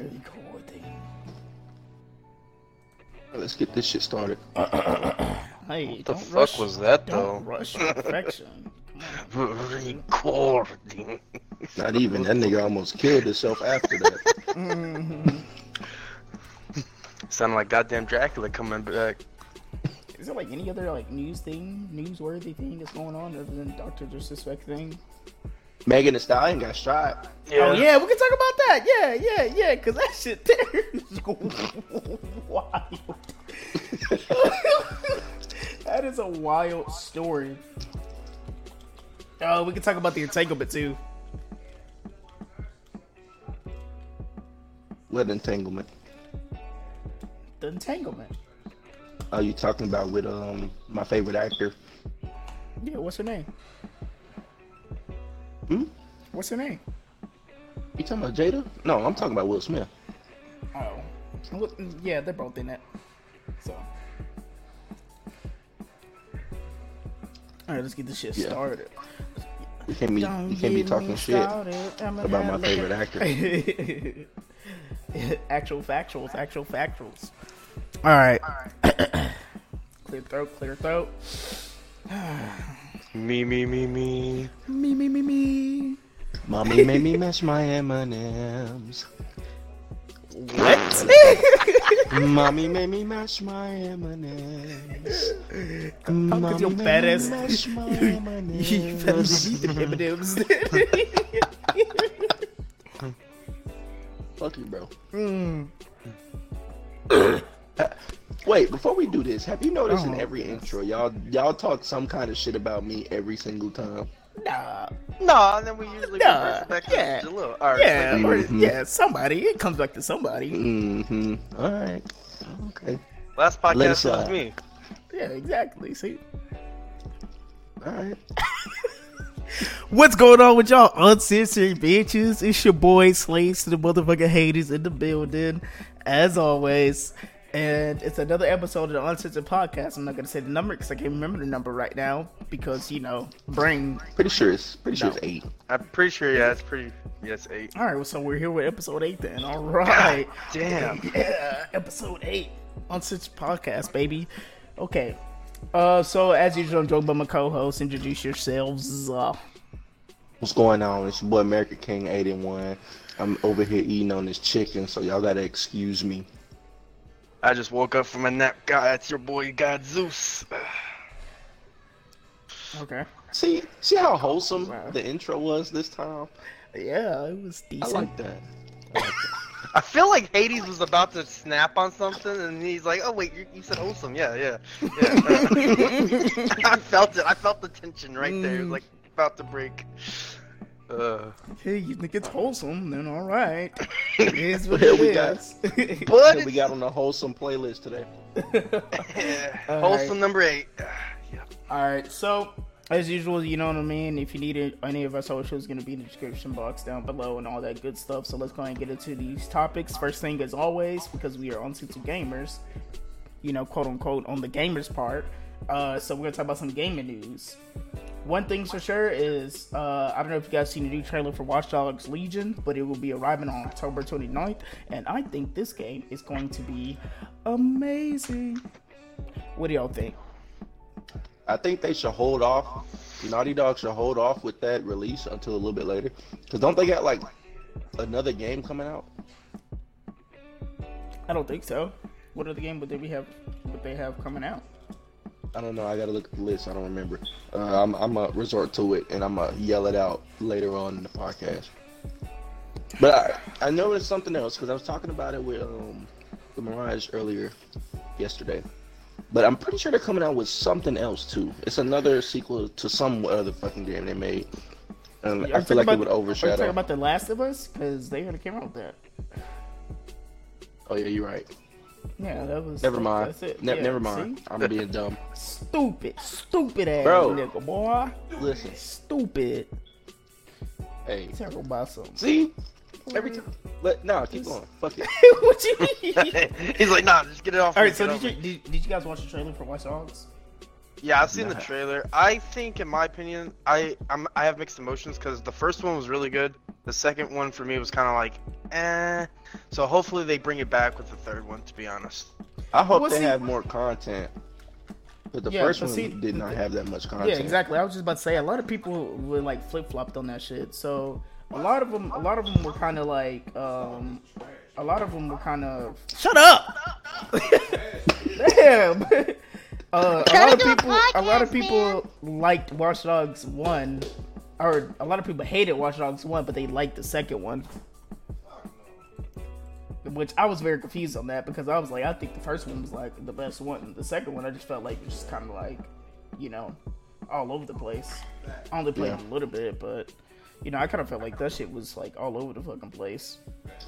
Recording. Let's get this shit started. Hey, What the fuck rush, was that don't though? rush perfection. Recording. Not even that nigga almost killed himself after that. Mhm. Sounded like goddamn Dracula coming back. Is there like any other like news thing, newsworthy thing that's going on other than Doctor Disrespect thing? Megan Thee Stallion got shot. Oh yeah, we can talk about that. Yeah, yeah, yeah. Cause that shit there is wild. that is a wild story. Oh, we can talk about the entanglement too. What entanglement? The entanglement. Are you talking about with um my favorite actor? Yeah, what's her name? Hmm? What's her name? You talking about Jada? No, I'm talking about Will Smith. Oh, Well, yeah, they're both in it. So, all right, let's get this shit Yeah. started. You can't be you can't be talking shit started. I'm a about my favorite actor. actual factuals, actual factuals. All right. clear throat, clear throat. Me, me, me, me. Me, me, me, me. Mommy made me mash my M&Ms. What? Mommy made me mash my M&Ms. Because your Mommy made me mash my you fat ass M&Ms. M&Ms. Fuck you, bro. Mm. Wait, before we do this, have you noticed in Oh, every yes. intro, y'all y'all talk some kind of shit about me every single time? Nah. Nah, and then we usually Nah, reverse it back to yeah. Jalil. All right, Yeah, so or, Mhm. yeah, somebody. It comes back to somebody. Mm-hmm. All right. Okay. last podcast was slide. me. Yeah, exactly. See? All right. What's going on with y'all uncensored bitches? It's your boy Slaves to the motherfucking haters in the building, as always. And it's another episode of the Uncensored Podcast. I'm not gonna say the number because I can't remember the number right now because you know, brain. Pretty sure it's pretty sure No. it's eight. I'm pretty sure, yeah, it's pretty. Yes, eight. All right, well, so we're here with episode eight then. All right, Damn. yeah, episode eight, Uncensored Podcast, baby. Okay, uh, so as usual, I'm joined by my co-host. Introduce yourselves. Uh, What's going on? It's your boy America King 81. I'm over here eating on this chicken, so y'all gotta excuse me. I just woke up from a nap. God, it's your boy, God Zeus. okay, See, see how wholesome Wow. the intro was this time. yeah, it was I decent. like that. I like that. I feel like Hades was about to snap on something, and he's like, "Oh wait, you, you said wholesome, yeah, yeah, yeah." I felt it. I felt the tension right there. It was Mm. like about to break. Uh, Hey, you think it's wholesome? Then all right. It is what Here it we got- but What we got on the wholesome playlist today? All wholesome right. number eight. yeah. all right. So, as usual, you know what I mean. If you need it, any of our socials, going to be in the description box down below and all that good stuff. So let's go ahead and get into these topics. First thing, as always, because we are on to gamers, you know, quote unquote, on the gamers part. Uh, so we're gonna talk about some gaming news. One thing's for sure is uh, I don't know if you guys seen the new trailer for Watch Dogs Legion, but it will be arriving on October 29th, and I think this game is going to be amazing. What do y'all think? I think they should hold off. Naughty Dog should hold off with that release until a little bit later. Cause don't they got like another game coming out? I don't think so. What other game would they have? Would they have coming out? I don't know. I gotta look at the list. I don't remember. Uh, I'm I'm gonna resort to it and I'm gonna yell it out later on in the podcast. But I I know it's something else because I was talking about it with um with Mirage earlier yesterday. But I'm pretty sure they're coming out with something else too. It's another sequel to some other fucking game they made. I feel like talking it would about- Are you talking about The Last of Us? Because they already came out with that. Oh yeah, you're right. Yeah, that was. Never mind. That's it. Ne- Yeah, never mind. see? I'm being dumb. Stupid, stupid ass Bro. nigga, boy. Listen, Stupid. hey, Talk about something. see, every time. Let nah, keep going. Fuck it. what you mean? He's like, "Nah, just get it off." All right. so did you did, did you guys watch the trailer for Watch Dogs? Yeah, I've seen the trailer. I think, in my opinion, I I'm, I have mixed emotions because the first one was really good. The second one for me was kind of like, eh. So hopefully they bring it back with the third one. To be honest. I hope Well, they see- have more content. But the Yeah, first but one see, did not have that much content. Yeah, exactly. I was just about to say a lot of people were like flip flopped on that shit. So a lot of them, a lot of them were kind of like, um, a lot of them were kind of. Shut up! Damn. Uh, a lot of do a people, a lot of podcast, people liked Watch Dogs one, or a lot of people hated Watch Dogs one, but they liked the second one. Which I was very confused on that because I was like, I think the first one was like the best one. The second one, I just felt like it was just kind of like, you know, all over the place. I only played Yeah. a little bit, but you know, I kind of felt like that shit was like all over the fucking place.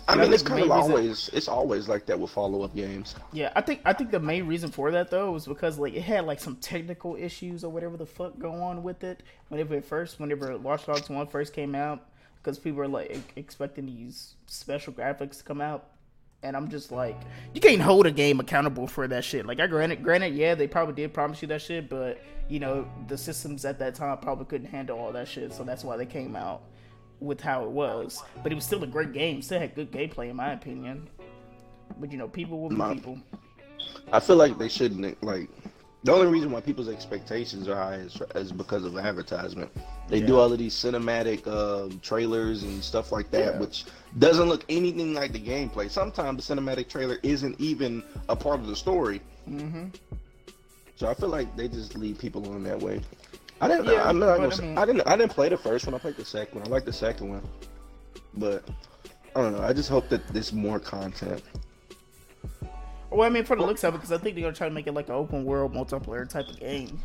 I And I mean, it's kind of always it's always like that with follow up games. Yeah, I think I think the main reason for that though was because like it had like some technical issues or whatever the fuck go on with it. Whenever it first, whenever Watch Dogs One first came out, because people were like expecting these special graphics to come out, and I'm just like, you can't hold a game accountable for that shit. Like I granted, granted, yeah, they probably did promise you that shit, but you know the systems at that time probably couldn't handle all that shit, so that's why they came out with how it was. But it was still a great game. Still had good gameplay in my opinion. But you know, people will be My- people. I feel like they shouldn't like. The only reason why people's expectations are high is, is because of advertisement. They do all of these cinematic uh, trailers and stuff like that, Yeah. which doesn't look anything like the gameplay. Sometimes the cinematic trailer isn't even a part of the story. Mm-hmm. So I feel like they just lead people on that way. I didn't. Yeah, I'm not gonna I mean- I didn't. I didn't play the first one. I played the second one. I like the second one, but I don't know. I just hope that there's more content. Well, I mean, for the looks of it, because I think they're gonna try to make it like an open world multiplayer type of game.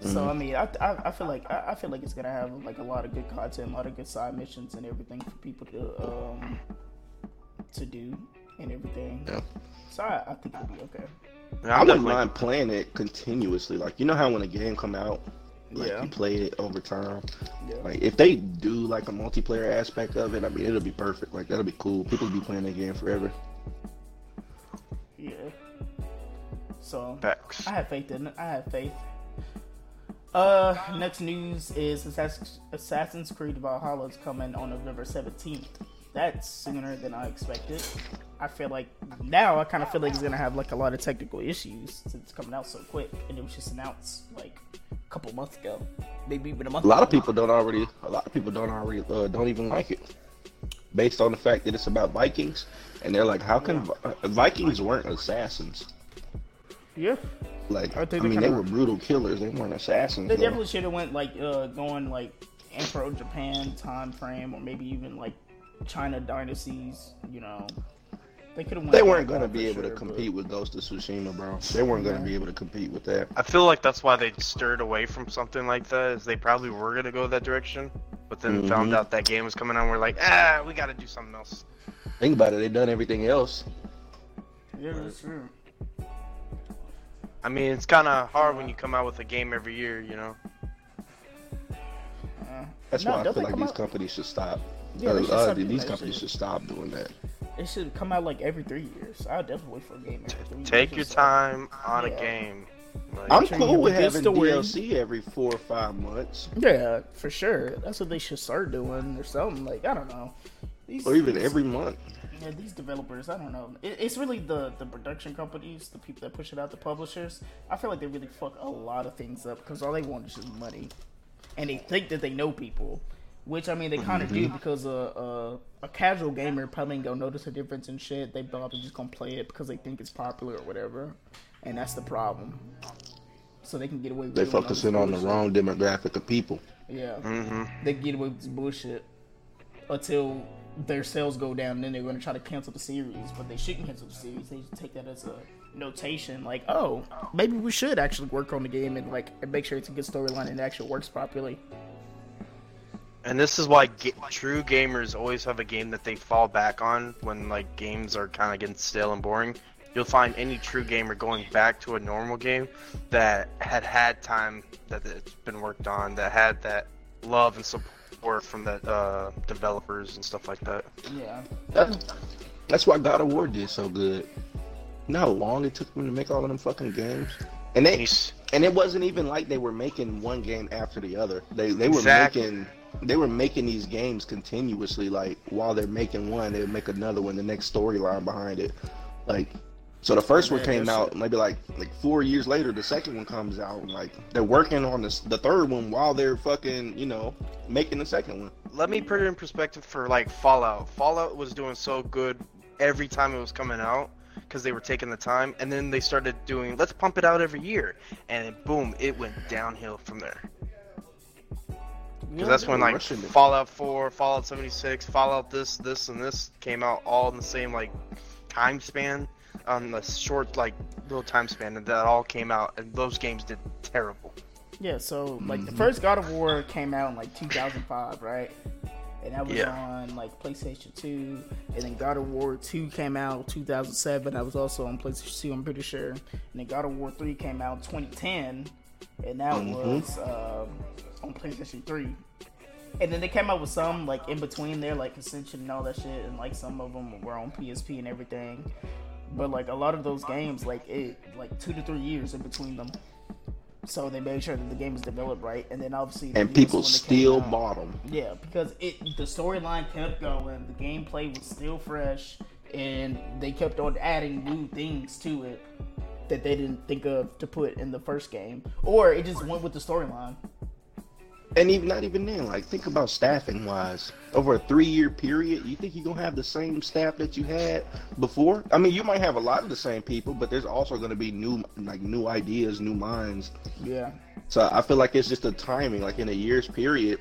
So I mean, I, I, I feel like I, I feel like it's gonna have like a lot of good content, a lot of good side missions and everything for people to um to do and everything. Yeah. So I, I think it'll be okay. I wouldn't mind playing it continuously. Like you know how when a game come out, like Yeah. you play it over time. Yeah. Like if they do like a multiplayer aspect of it, I mean it'll be perfect. Like that'll be cool. People be playing that game forever. Yeah. So Facts. I have faith in it. I have faith. Uh, next news is Assassin's, Assassin's Creed Valhalla is coming on November 17th. That's sooner than I expected. I feel like now I kind of feel like it's gonna have like a lot of technical issues since it's coming out so quick, and it was just announced like a couple months ago, maybe even a month. A lot of people don't already. A lot of people don't already. Uh, don't even like it, based on the fact that it's about Vikings, and they're like, how can Vi- Vikings weren't assassins? Yeah, Like I I, mean, they kinda- were brutal killers. They weren't assassins. they though. definitely should have went like uh going like Emperor Japan time frame, or maybe even like China dynasties. You know, they could have. They weren't gonna be able to compete with Ghost of Tsushima, bro. They weren't gonna Yeah. be able to compete with that. I feel like that's why they stirred away from something like that. Is they probably were gonna go that direction, but then Mhm. found out that game was coming out. We're like, ah, we gotta do something else. Think about it. They've done everything else. Yeah, that's true. I mean, it's kind of hard when you come out with a game every year, you know. Uh, That's no, why I feel like these out- companies should stop. Yeah, Uh, uh, these that companies shit. should stop doing that. It should come out like every three years. I'll definitely wait for a game every three Take years. your or so. time on Yeah. a game. Like, I'm cool with having story. DLC every four or five months, Yeah, for sure. That's what they should start doing or something. Like I don't know. These, or even these- every month. Yeah, these developers, I don't know. It, it's really the the production companies, the people that push it out, the publishers. I feel like they really fuck a lot of things up because all they want is just money, and they think that they know people, which I mean they kind of do because a, a a casual gamer probably ain't gonna notice a difference in shit. They probably just gonna play it because they think it's popular or whatever, and that's the problem. So they can get away with They doing all focusing on the wrong demographic of people. Yeah mm-hmm. they get away with this bullshit until their sales go down, and then they're going to try to cancel the series. But they shouldn't cancel the series. They just take that as a notation, like, oh, maybe we should actually work on the game and like and make sure it's a good storyline and it actually works properly. And this is why ga- true gamers always have a game that they fall back on when like games are kind of getting stale and boring. You'll find any true gamer going back to a normal game that had had time that it's been worked on, that had that love and support from the uh, developers and stuff like that. Yeah, That's, that's why God of War did so good. You know how long it took them to make all of them fucking games? And they He's- and it wasn't even like they were making one game after the other. They they were Exactly. making they were making these games continuously. Like while they're making one, they would make another one. The next storyline behind it, like. So the first one came out maybe like like four years later. The second one comes out. And like they're working on this the third one while they're fucking you know making the second one. let me put it in perspective for like Fallout. Fallout was doing so good every time it was coming out because they were taking the time, and then they started doing let's pump it out every year, and boom, it went downhill from there. Because that's when like Rushing. Fallout 4, Fallout 76, Fallout this, this, and this came out all in the same like time span, on the short like little time span, and that all came out, and those games did terrible. Yeah, so like Mm-hmm. the first God of War came out in like 2005, right? And that was Yeah. on like PlayStation 2. And then God of War 2 came out 2007. That was also on PlayStation 2, I'm pretty sure. And then God of War 3 came out 2010. And that Mhm. was um, on PlayStation 3. And then they came out with some like in between there, like Ascension and all that shit. And like some of them were on PSP and everything. But like a lot of those games, like it, like two to three years in between them. So they made sure that the game was developed right, and then obviously the And people one that came still out- bought them. Yeah, because it the storyline kept going, the gameplay was still fresh, and they kept on adding new things to it that they didn't think of to put in the first game, or it just went with the storyline. And even not even then, like think about staffing wise. Over a three year period, you think you're gonna have the same staff that you had before? I mean, you might have a lot of the same people, but there's also gonna be new like new ideas, new minds. Yeah, So I feel like it's just a timing. Like in a year's period,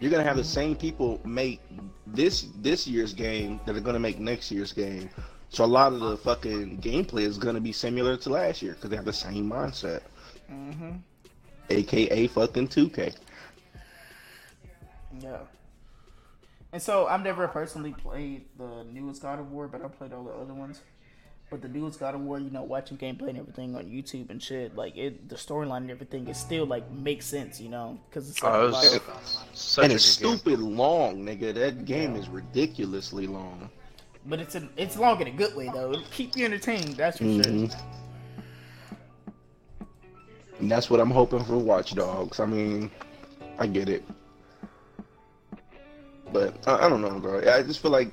you're gonna have the same people make this this year's game that are gonna make next year's game. So a lot of the fucking gameplay is gonna be similar to last year because they have the same mindset, hmm aka fucking 2K. yeah. And so I've never personally played the newest God of War, but I played all the other ones. But the newest God of War, you know, watching gameplay and everything on YouTube and shit, like it, the storyline and everything, it still like makes sense, you know, because it's like Oh, it lot was of, such and a it's good game. stupid long, nigga. That game is ridiculously long. but it's a, it's long in a good way though. It'll keep you entertained, that's for Mhm. sure. And that's what I'm hoping for Watch Dogs. I mean, I get it. But I, I don't know, bro. I just feel like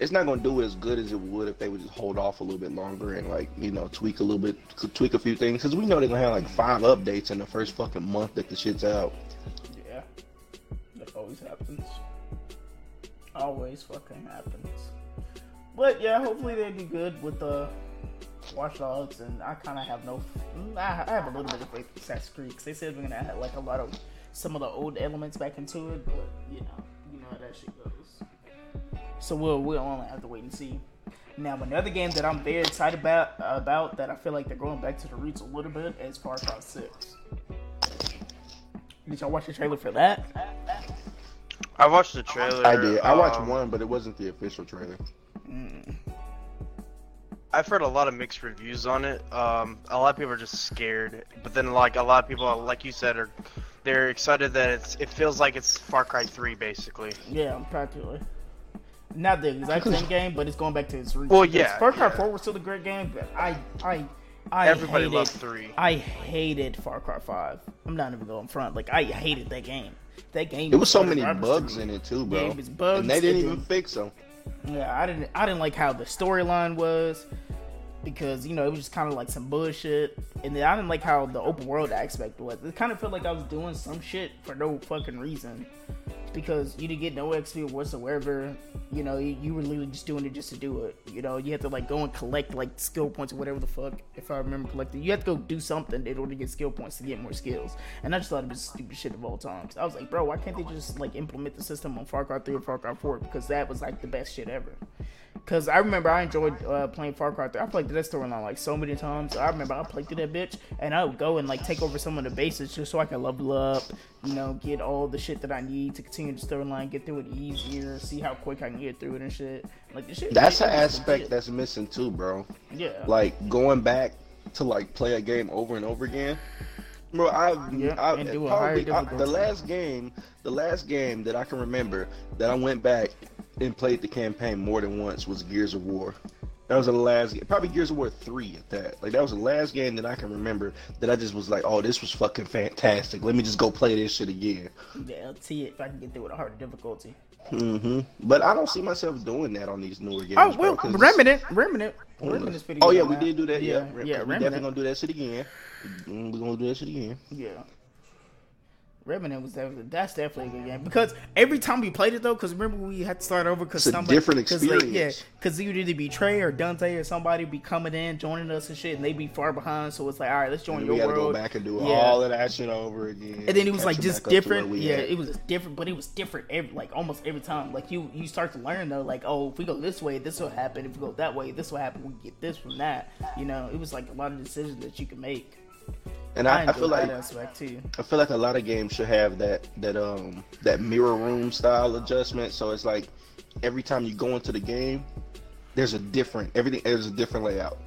it's not gonna do as good as it would if they would just hold off a little bit longer and like you know tweak a little bit, tweak a few things. Because we know they're gonna have like five updates in the first fucking month that the shit's out. Yeah, that always happens. Always fucking happens. But yeah, hopefully they do good with the Watch Dogs, and I kind of have no. I I have a little bit of faith in Assassin's Creed 'cause they said we're gonna add like a lot of some of the old elements back into it, but you know, you know how that shit goes. So we'll we'll only have to wait and see. Now, another game that I'm very excited about about that I feel like they're going back to the roots a little bit is Far Cry Six. Did y'all watch the trailer for that? I watched the trailer. I did. I watched um, one, but it wasn't the official trailer. Mm. I've heard a lot of mixed reviews on it. Um, a lot of people are just scared, but then like a lot of people, like you said, are they're excited that it's it feels like it's Far Cry 3 basically. Yeah, practically. Not the exact same game, but it's going back to its roots. Well, Because yeah, Far Cry yeah. 4 was still a great game, but I, I, I Everybody hated, loved 3. I hated Far Cry 5. I'm not even going front. Like I hated that game. That game. It was so many bugs in it too, bro. Yeah, it bugs, and they didn't even fix them. Yeah, I didn't. I didn't like how the storyline was because you know it was just kind of like some bullshit, and then I didn't like how the open world aspect was. It kind of felt like I was doing some shit for no fucking reason because you didn't get no XP whatsoever. You know, you, you were literally just doing it just to do it. You know, you had to like go and collect like skill points or whatever the fuck. If I remember collecting, you had to go do something in order to get skill points to get more skills. And I just thought it was stupid shit of all times. I was like, bro, why can't they just like implement the system on Far Cry 3 or Far Cry 4? Because that was like the best shit ever. Cause I remember I enjoyed uh, playing Far Cry 3. I played that storyline like so many times. I remember I played through that bitch, and I would go and like take over some of the bases just so I can level up, you know, get all the shit that I need to continue the storyline, get through it easier, see how quick I can get through it and shit. Like the shit. That's an aspect that's missing too, bro. yeah. Like going back to like play a game over and over again. Bro, I've, Yeah, I've and do a higher probably I, the last game, the last game that I can remember that I went back and played the campaign more than once was Gears of War. That was the last game. Probably Gears of War 3 at that. Like, that was the last game that I can remember that I just was like, oh, this was fucking fantastic. Let me just go play this shit again. Yeah, I'll see it if I can get through with a harder difficulty. hmm But I don't see myself doing that on these newer games. Oh bro, well, 'cause Remnant, Remnant, it's- pretty Oh, good yeah, we that. did do that. Yeah, yeah, Rem- yeah. we definitely gonna do that shit again. We're gonna do that shit again. yeah. Remnant was definitely that's definitely a good game because every time we played it though, because remember we had to start over because somebody different cause, like, yeah, because you'd either be Trey or Dante or somebody be coming in joining us and shit, and they be far behind. So it's like, all right, let's join And your we gotta world. go back and do Yeah. all of that shit over again. and then it was like just back up to where different. Yeah, at. it was different, but it was different every like almost every time. Like you you start to learn though, like oh, if we go this way, this will happen. If we go that way, this will happen. We get this from that. You know, it was like a lot of decisions that you could make. And I, I, I feel like. I feel like a lot of games should have that that um that mirror room style adjustment. So it's like every time you go into the game, there's a different everything. There's a different layout.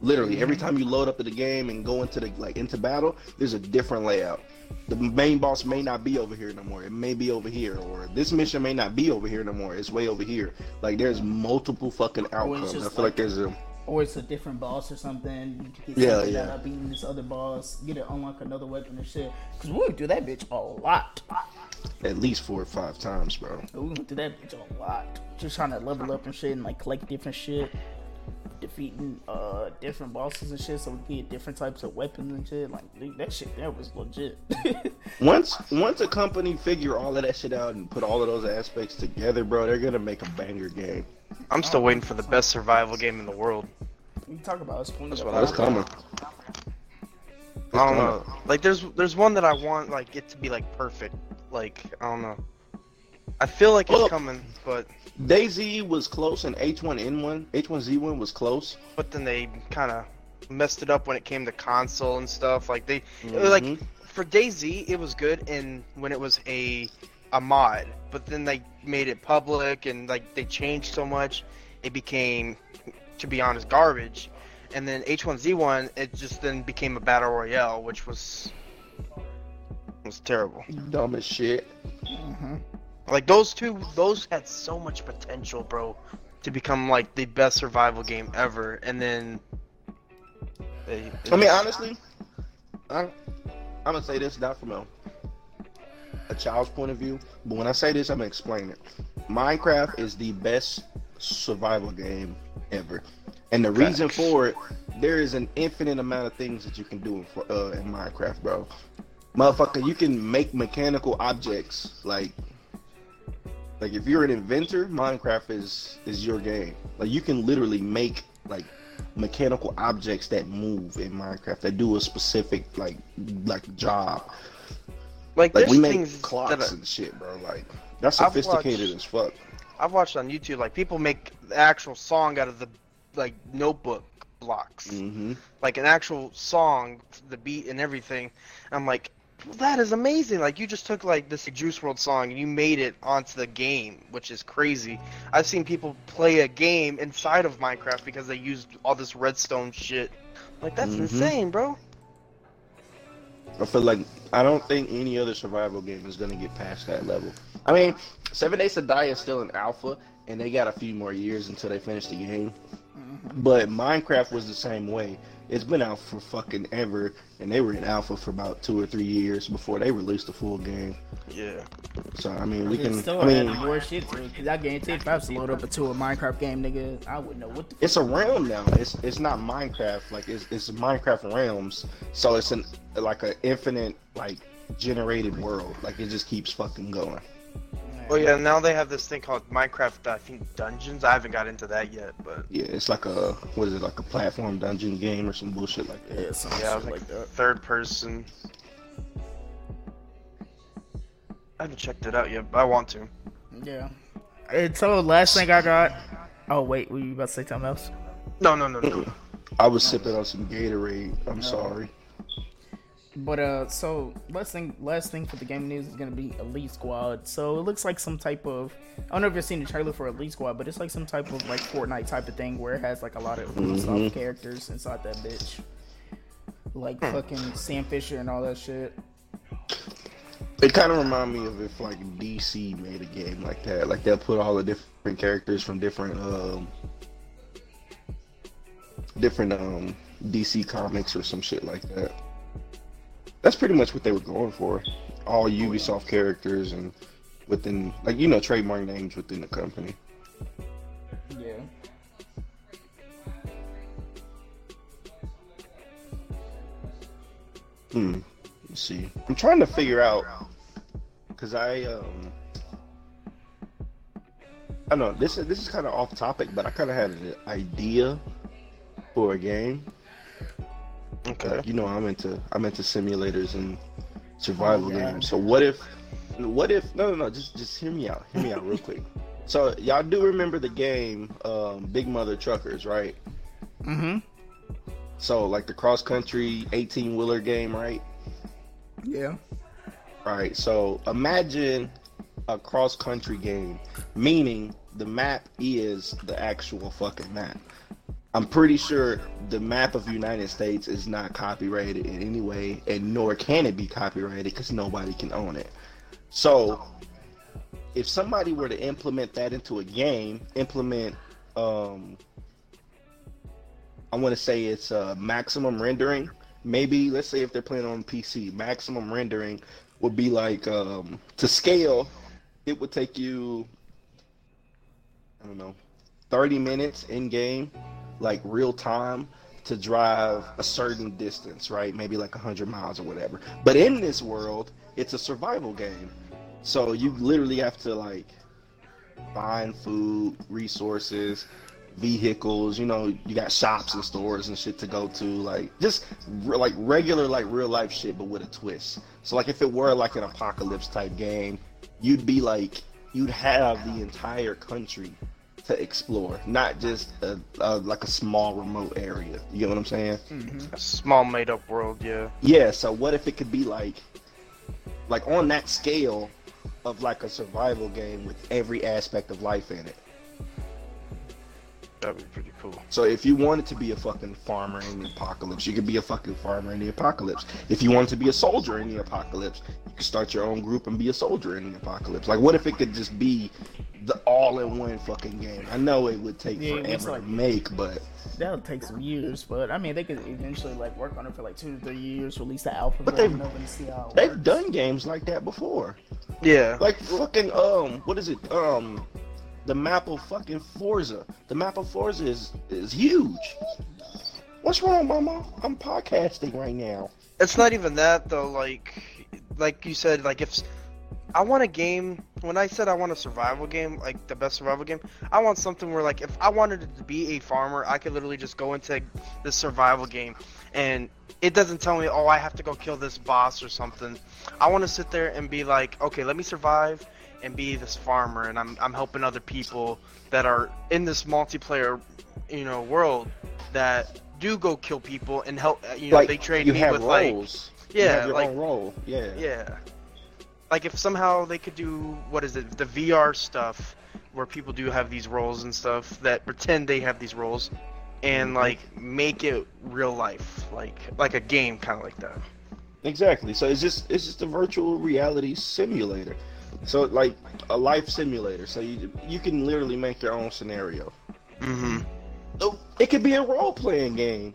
Literally, every Mm-hmm. time you load up to the game and go into the like into battle, there's a different layout. The main boss may not be over here no more. It may be over here, or this mission may not be over here no more. It's way over here. Like there's multiple fucking outcomes. I feel like like- there's a Or it's a different boss or something. You can get Yeah, yeah. out of beating this other boss, get it unlock another weapon and shit. Cause we do that bitch a lot. at least four or five times, bro. We went through that bitch a lot. Just trying to level up and shit and like collect different shit. Defeating uh different bosses and shit so we could get different types of weapons and shit. Like dude, that shit that was legit. Once once a company figure all of that shit out and put all of those aspects together, bro, they're gonna make a banger game. I'm still waiting for the best survival game in the world. we talk about Splinter That's what Cell. I That's coming. I don't know. Like there's there's one that I want like it to be like perfect. Like I don't know. I feel like it's Well- coming, but DayZ was close and H1N1, H1Z1 was close. but then they kind of messed it up when it came to console and stuff. Like they it was like for DayZ it was good and when it was a a mod, but then they made it public and like they changed so much, it became to be honest garbage. And then H1Z1 it just then became a battle royale, which was was terrible. Dumb as shit. Mhm. Like those two, those had so much potential, bro, to become like the best survival game ever, and then. They, I mean, honestly, I'm, I'm gonna say this not from a, a child's point of view, but when I say this, I'm gonna explain it. Minecraft is the best survival game ever, and the reason for it, there is an infinite amount of things that you can do for, uh, in Minecraft, bro. Motherfucker, you can make mechanical objects like. Like if you're an inventor, Minecraft is is your game. Like you can literally make like mechanical objects that move in Minecraft that do a specific like like job. like, Like we make clocks I, and shit, bro. Like that's sophisticated watched- as fuck. I've watched on YouTube, like people make the actual song out of the like notebook blocks, hmm like an actual song, the beat and everything. I'm like, well, that is amazing. Like you just took like this Juice WRLD song and you made it onto the game, which is crazy. I've seen people play a game inside of Minecraft because they used all this redstone shit. Like that's Mhm. insane, bro. I feel like I don't think any other survival game is gonna get past that level. I mean, Seven Days to Die is still an alpha, and they got a few more years until they finish the game. But Minecraft was the same way. It's been out for fucking ever, and they were in alpha for about two or three years before they released the full game. Yeah. So I mean, we can. still I mean, more shit to cause I guarantee if I was to load up into a Minecraft game, nigga, I wouldn't know what the. it's a realm now. It's it's not Minecraft like it's it's Minecraft realms. So it's an like an infinite like generated world. Like it just keeps fucking going. Well, yeah. Now they have this thing called Minecraft. I think Dungeons. I haven't got into that yet, but Yeah, it's like a what is it like a platform dungeon game or some bullshit like that. Yeah, some yeah, shit I was like like that. third person. I haven't checked it out yet, but I want to. Yeah. And so last thing I got. Oh wait, were you about to say something else? No, no, no, no. I was sipping on some Gatorade. I'm sorry. But uh, so last thing, last thing for the game news is gonna be Elite Squad. So it looks like some type of, I don't know if you've seen the trailer for Elite Squad, but it's like some type of like Fortnite type of thing where it has like a lot of Mhm. characters inside that bitch, like fucking Sam Fisher and all that shit. It kind of remind me of if like DC made a game like that. Like they'll put all the different characters from different um different um DC comics or some shit like that. That's pretty much what they were going for. All Ubisoft characters and within like you know trademark names within the company. Yeah. Hmm. Let's see. I'm trying to figure out because I um I don't know this is this is kind of off topic, but I kind of had an idea for a game. Okay. Like, you know, I'm into I'm into simulators and survival Oh, games. So what if what if no no no just just hear me out. Hear me out real quick. So y'all do remember the game um, Big Mutha Truckers, right? Mm-hmm. So like the cross country 18 wheeler game, right? Yeah. Right. So imagine a cross country game, meaning the map is the actual fucking map. I'm pretty sure the map of the United States is not copyrighted in any way, and nor can it be copyrighted because nobody can own it. So, if somebody were to implement that into a game, implement, um, I want to say it's uh, maximum rendering. Maybe let's say if they're playing on PC, maximum rendering would be like um, to scale. It would take you, I don't know, 30 minutes in game, like real time, to drive a certain distance, right? Maybe like 100 miles or whatever. But in this world, it's a survival game. So you literally have to like find food, resources, vehicles. You know, you got shops and stores and shit to go to. Like just re- like regular like real life shit, but with a twist. So like if it were like an apocalypse type game, you'd be like you'd have the entire country to explore, not just a, a, like a small remote area. You get what I'm saying? Mm-hmm. A small made up world, yeah. Yeah, so what if it could be like like on that scale of like a survival game with every aspect of life in it. That'd be pretty cool. So if you wanted to be a fucking farmer in the apocalypse, you could be a fucking farmer in the apocalypse. If you wanted to be a soldier in the apocalypse, you could start your own group and be a soldier in the apocalypse. Like what if it could just be the all-in-one fucking game? I know it would take Yeah, forever like- to make, but That'll take some years, but I mean, they could eventually like work on it for like two to three years, release the alpha But they've- of it and see how it they've works. done games like that before. Yeah. Like fucking um, what is it? Um, the map of fucking Forza. The map of Forza is is huge. What's wrong, Mama? I'm podcasting right now. It's not even that though. Like, like you said, like if I want a game, when I said I want a survival game, like the best survival game, I want something where like if I wanted to be a farmer, I could literally just go into this survival game, and it doesn't tell me, oh, I have to go kill this boss or something. I want to sit there and be like, okay, let me survive and be this farmer, and I'm I'm helping other people that are in this multiplayer, you know, world that do go kill people and help. uh, You know, like they trade you me have with like roles. you yeah, your like role. Yeah. yeah. Like if somehow they could do what is it, the VR stuff where people do have these roles and stuff that pretend they have these roles and like make it real life, like like a game kind of like that. Exactly. So it's just it's just a virtual reality simulator. So like a life simulator. So you you can literally make your own scenario. Mhm. Oh, It could be a role playing game.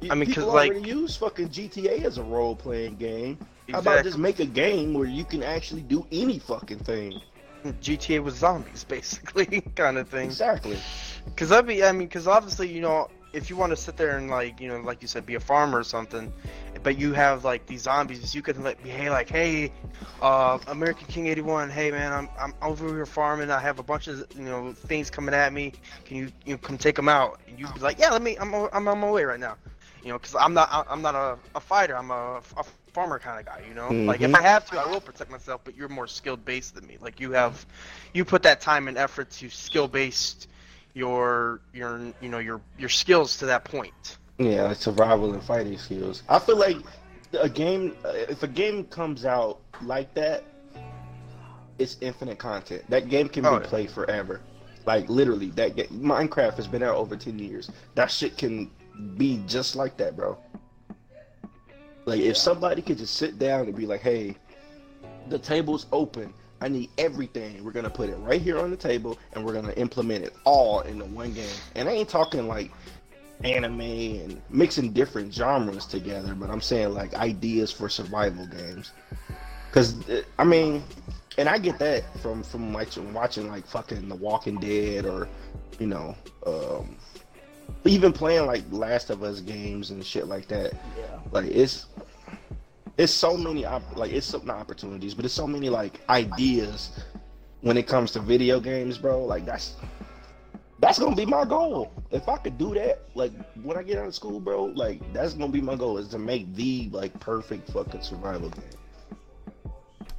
You- I mean, people like- already use fucking GTA as a role playing game. Exactly. How about just make a game where you can actually do any fucking thing? GTA with zombies basically kind of thing. Exactly. Cuz that'd be I mean cuz obviously, you know, if you want to sit there and like, you know, like you said be a farmer or something, but you have like these zombies, you could like be hey like, "Hey, uh American King 81, hey man, I'm I'm over here farming. I have a bunch of, you know, things coming at me. Can you you know, come take them out?" And you'd be like, "Yeah, let me I'm I'm on my way right now." You know, cuz I'm not I'm not a, a fighter. I'm a, a farmer kind of guy, you know? Like if. I have to, I will protect myself, but you're more skill based than me. Like you have you put that time and effort to skill based your your you know your your skills to that point. Yeah, like survival and fighting skills. I feel like a game, uh, if a game comes out like that, it's infinite content. That game can Oh, be yeah. played forever. Like literally, that game, Minecraft has been out over ten years. That shit can be just like that, bro. Like if somebody could just sit down and be like, "Hey, the table's open. I need everything. We're gonna put it right here on the table, and we're gonna implement it all in the one game." And I ain't talking like anime and mixing different genres together. But I'm saying like ideas for survival games. Cause I mean, and I get that from from watching watching like fucking The Walking Dead or you know um, even playing like Last of Us games and shit like that. Yeah. Like it's it's so many like it's some not opportunities, but it's so many like ideas when it comes to video games, bro. Like that's that's gonna be my goal. If I could do that, like when I get out of school, bro, like that's gonna be my goal is to make the like perfect fucking survival game.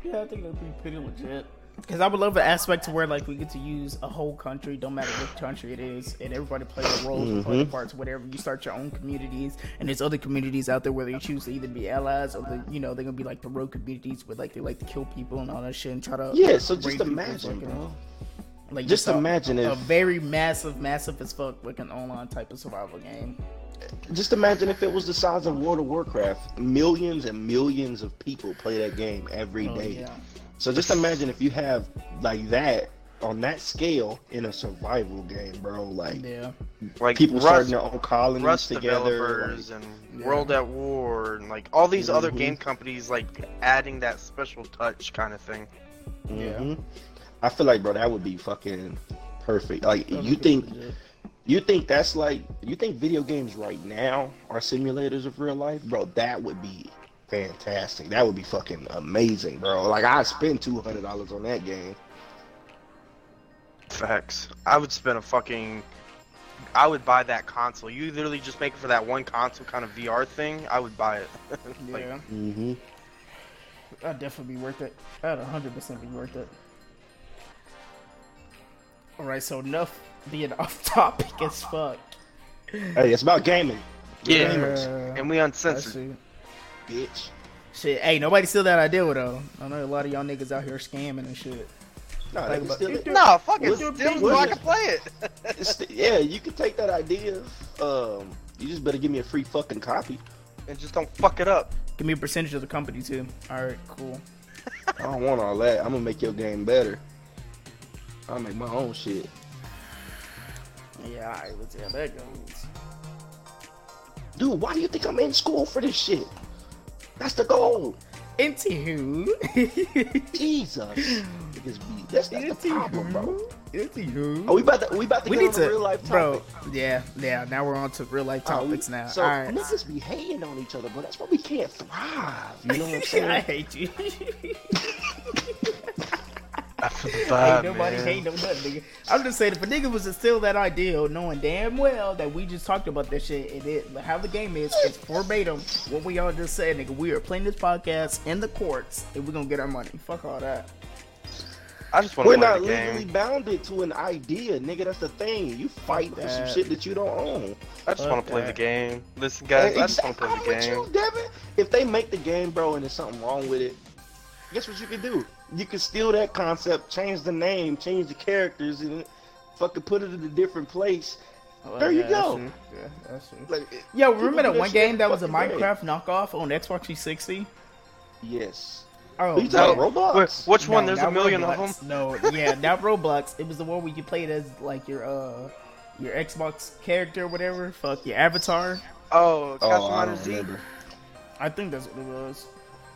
Yeah, I think that'd be pretty legit. Because I would love an aspect to where like we get to use a whole country, don't matter what country it is, and everybody play their roles, and play their mm-hmm. parts, whatever. You start your own communities, and there's other communities out there where they choose to either be allies or the you know they're gonna be like the rogue communities where like they like to kill people and all that shit and try to Yeah, so just imagine, bro. Like Just a- imagine a if- very massive, massive as fuck like an online type of survival game. Just imagine if it was the size of World of Warcraft. Millions and millions of people play that game every Oh, day. yeah. So just imagine if you have like that on that scale in a survival game, bro. Like Yeah. Like people Rust, starting their own colonies Rust together. developers like- and Yeah. World at War and like all these other Mhm. game companies like adding that special touch kind of thing. Yeah. Mhm. I feel like, bro, that would be fucking perfect. Like, That'd you think legit. you think that's like you think video games right now are simulators of real life, bro? That would be fantastic. That would be fucking amazing, bro. Like, I spend two hundred dollars on that game. Facts. I would spend a fucking. I would buy that console. You literally just make it for that one console kind of VR thing. I would buy it. like, Yeah. Mm-hmm. That'd definitely be worth it. That'd 100% be worth it. Alright, so enough being off topic as fuck. Hey, it's about gaming, Yeah. Uh, and we I uncensored. See. bitch. Shit, hey, nobody steal that idea though. I know a lot of y'all niggas out here scamming and shit. No, Like, they but- steal it. No, fuck it. What's- Steal it what's- so I can play it. Yeah, you can take that idea. Um, you just better give me a free fucking copy. and just don't fuck it up. Give me a percentage of the company too. Alright, cool. I don't want all that. I'm gonna make your game better. I'll make my own shit. Yeah, alright, let's see how that goes. Dude, why do you think I'm in school for this shit? That's the goal. Anywho. Jesus. Niggas be- That's, that's the problem, bro. Anywho. Are we about to we about to we get need to, real life bro. Yeah, yeah. Now we're on to real life Oh, topics now. So All right. niggas be hating on each other, but that's why we can't thrive. You know what I'm saying? I hate you. After the Ain't nobody man. hate no nothing, nigga. I'm just saying, if a nigga was to steal that idea, knowing damn well that we just talked about that shit, and it, how the game is, it's verbatim what we all just said, nigga. We are playing this podcast in the courts, and we're gonna get our money. Fuck all that. I just want to play the game We're not the legally game. bounded to an idea, nigga. That's the thing. You fight for some that. shit that you don't own. I just want to play the game. Listen, guys, I just want to play the game. you, Devin. If they make the game, bro, and there's something wrong with it, guess what you can do? You can steal that concept, change the name, change the characters, and fucking put it in a different place. Well, There you yeah, that's go. true. Yeah, that's true. Like, it- Yo, remember that one game that was a fucking day. Minecraft knockoff on Xbox 360? Yes. Oh, Are you talking No. Roblox? Wait, which one? No, There's a million Roblox. of them. No, yeah, not Roblox. It was the one where you played as like your uh your Xbox character or whatever. Fuck your avatar. Oh, Oh, I don't remember. I think that's what it was.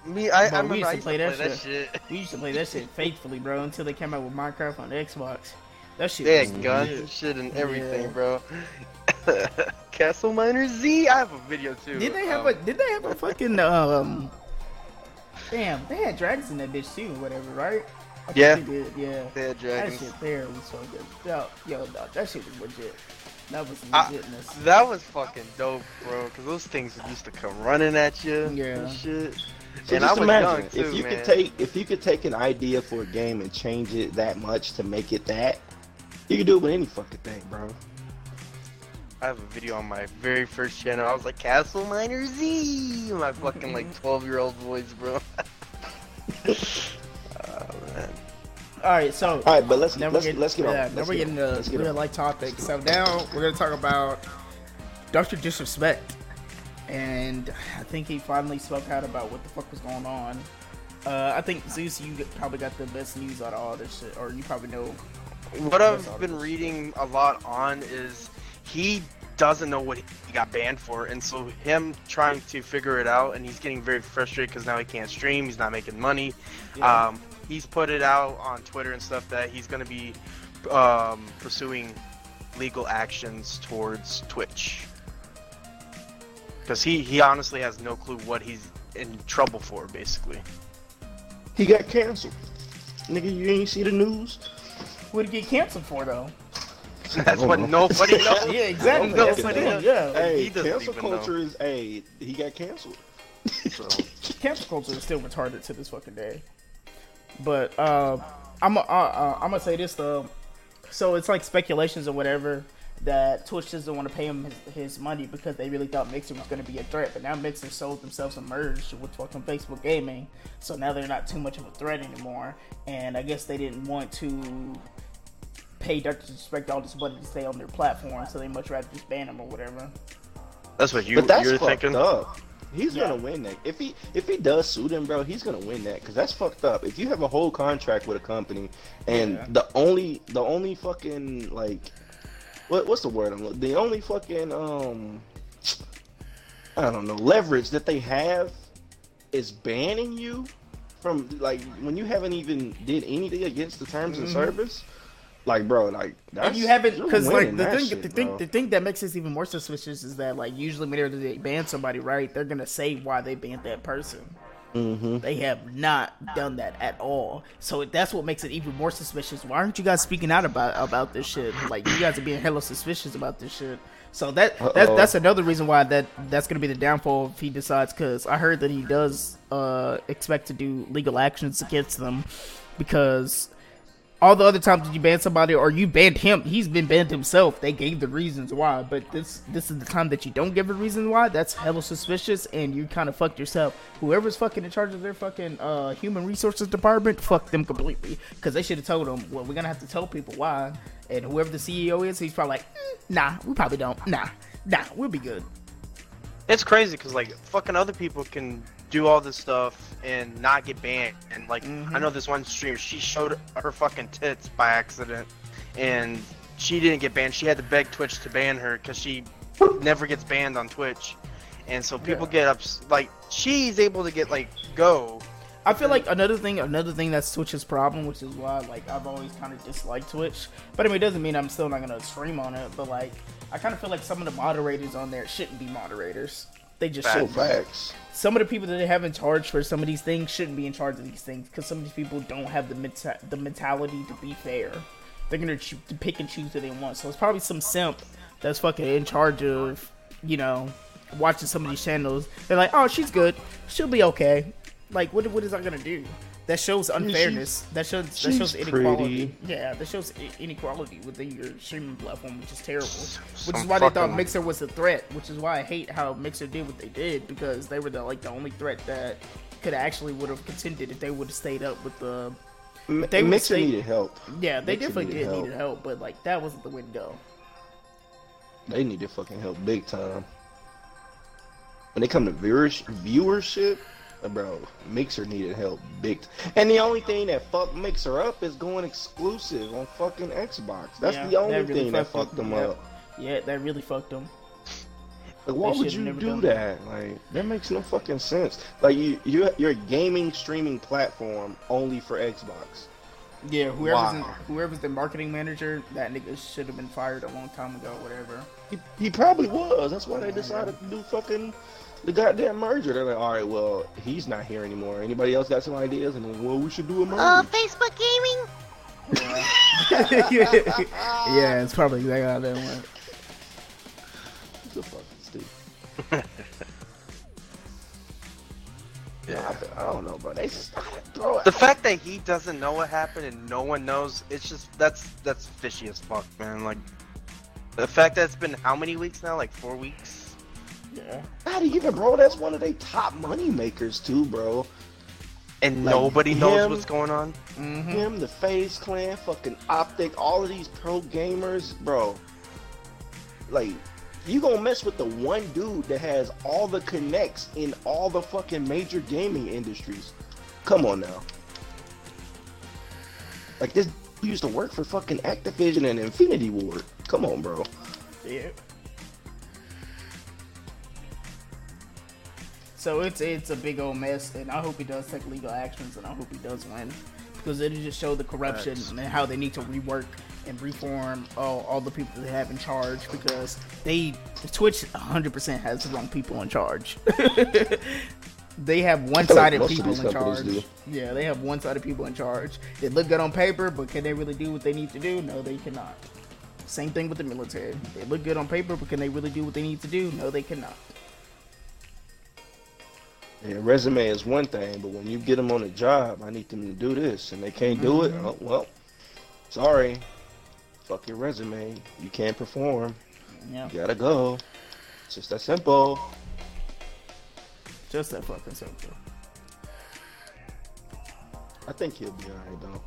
Me, I, Bro, I we used I to used play to that play that shit. We used to play that shit faithfully, bro, until they came out with Minecraft on Xbox. That shit. They was had guns and shit and everything, Yeah. bro. Castle Miner Z. I have a video too. Did they have Um, a? Did they have a fucking um? Damn, they had dragons in that bitch too, whatever, right? I Yeah. they did, yeah. They had dragons. That shit there was so good. Yo, yo, no, that shit was legit. That was I- That was fucking dope, bro. Cause those things used to come running at you. Yeah. And shit. So and I just was imagine young too, if you man. could take if you could take an idea for a game and change it that much to make it that, you could do it with any fucking thing, bro. I have a video on my very first channel. I was like Castle Miner Z. My fucking like 12 year old voice, bro. oh man. All right, so All right, but let's let's we're getting, let's get on. yeah, Let's now we're get getting on. to Let's get real on. life topic. So now we're gonna talk about Doctor Disrespect, and I think he finally spoke out about what the fuck was going on. Uh, I think Zeus, you probably got the best news out of all this shit, or you probably know. What I've been reading a lot on is he doesn't know what he got banned for, and so him trying to figure it out, and he's getting very frustrated because now he can't stream, he's not making money. Yeah. Um, he's put it out on Twitter and stuff that he's going to be um, pursuing legal actions towards Twitch because he he honestly has no clue what he's in trouble for, basically. He got canceled. Nigga, you ain't see the news? What did he get canceled for though? That's what nobody knows. Yeah, exactly. No, That's the nobody knows. yeah. Hey, he cancel even know. culture is a he got canceled. So, cancel culture is still retarded to this fucking day. But uh, I'm uh, uh, I'm gonna say this though. So it's like speculations or whatever that Twitch doesn't want to pay him his, his money because they really thought Mixer was going to be a threat. But now Mixer sold themselves a merge with fucking Facebook Gaming, so now they're not too much of a threat anymore. And I guess they didn't want to pay Dr. Disrespect all this money to stay on their platform, so they much rather just ban him or whatever. that's what you but that's you're thinking. up. He's Yeah. gonna win that. If he if he does sue them, bro, he's gonna win that because that's fucked up. If you have a whole contract with a company and Yeah. the only the only fucking like what what's the word I'm the only fucking um I don't know leverage that they have is banning you from like when you haven't even did anything against the terms Mhm. of service. Like, bro, like that's, and you haven't because like the thing, shit, the thing, bro. the thing that makes this even more suspicious is that like usually whenever they ban somebody, right, they're gonna say why they banned that person. Mhm. They have not done that at all. So that's what makes it even more suspicious. Why aren't you guys speaking out about about this shit? Like you guys are being hella suspicious about this shit. So that that that's another reason why that that's gonna be the downfall if he decides. Because I heard that he does uh expect to do legal actions against them because all the other times that you ban somebody or you banned him, he's been banned himself. They gave the reasons why, but this this is the time that you don't give a reason why. That's hella suspicious, and you kind of fucked yourself. Whoever's fucking in charge of their fucking uh, human resources department, fuck them completely, because they should have told them. Well, we're gonna have to tell people why, and whoever the CEO is, he's probably like, "Mm, nah, we probably don't. Nah, nah, we'll be good. It's crazy because like fucking other people can do all this stuff and not get banned. And like Mhm. I know this one streamer, she showed her fucking tits by accident, and she didn't get banned. She had to beg Twitch to ban her because she never gets banned on Twitch. And so people Yeah. get up like she's able to get like go. I feel like another thing, another thing that's Twitch's problem, which is why like I've always kind of disliked Twitch. But I mean, it doesn't mean I'm still not gonna stream on it. But like, I kind of feel like some of the moderators on there shouldn't be moderators. They just Facts. So shouldn't. facts. Some of the people that they have in charge for some of these things shouldn't be in charge of these things because some of these people don't have the menta- the mentality to be fair. They're gonna to pick and choose who they want. So it's probably some simp that's fucking in charge of, you know, watching some of these channels. They're like, oh, she's good. She'll be okay. Like, what what is that gonna do? That shows unfairness. that shows that shows inequality. pretty. Yeah, that shows inequality within your streaming platform, which is terrible. Which is why they thought Mixer was a threat. Which is why I hate how Mixer did what they did because they were the like the only threat that could actually would have contended if they would have stayed up with the. They Mixer stay- needed help. Yeah, they Mixer definitely needed did help. need help, but like that wasn't the go. They needed fucking help big time. When they come to viewers, viewership, bro, Mixer needed help big. T- and the only thing that fucked Mixer up is going exclusive on fucking Xbox. That's Yeah, the only that really thing that fucked fucked them, them yeah. up. Yeah, that really fucked them. Like, why would you do done that? Like, that makes no fucking sense. Like, you, you, you're a gaming streaming platform only for Xbox. Yeah, whoever's in, whoever's the marketing manager, that nigga should have been fired a long time ago. Whatever. He, he probably was. That's why they decided to do fucking the goddamn merger. They're like, all right, well, he's not here anymore. Anybody else got some ideas? And then, well, we should do a merger. Uh, Facebook Gaming? yeah, it's probably exactly how that went. What the fuck, Steve? Yeah. I, I don't know, bro. They throw it. The fact that he doesn't know what happened and no one knows, it's just that's that's fishy as fuck, man. Like the fact that it's been how many weeks now? Like four weeks. Yeah. Not even, bro. That's one of their top money makers too, bro. And Like, nobody knows him- what's going on. Mm-hmm. Him, the FaZe Clan, fucking Optic, all of these pro gamers, bro. Like, you gonna mess with the one dude that has all the connects in all the fucking major gaming industries. Come on now. Like this used to work for fucking Activision and Infinity Ward. Come on, bro. Yeah. So it's it's a big old mess, and I hope he does take legal actions, and I hope he does win because it just show the corruption and how they need to rework and reform all, all the people they have in charge because they Twitch 100% has the wrong people in charge. they have one-sided of people in charge. do. Yeah, they have one-sided people in charge. They look good on paper, but can they really do what they need to do? No, they cannot. Same thing with the military. They look good on paper, but can they really do what they need to do? No, they cannot. Yeah, resume is one thing, but when you get them on a job, I need them to do this, and they can't do it. Mm-hmm. Oh, well, sorry. Fuck your resume. You can't perform. Yeah, You gotta go. It's just that simple. just that fucking simple. I think he'll be alright though.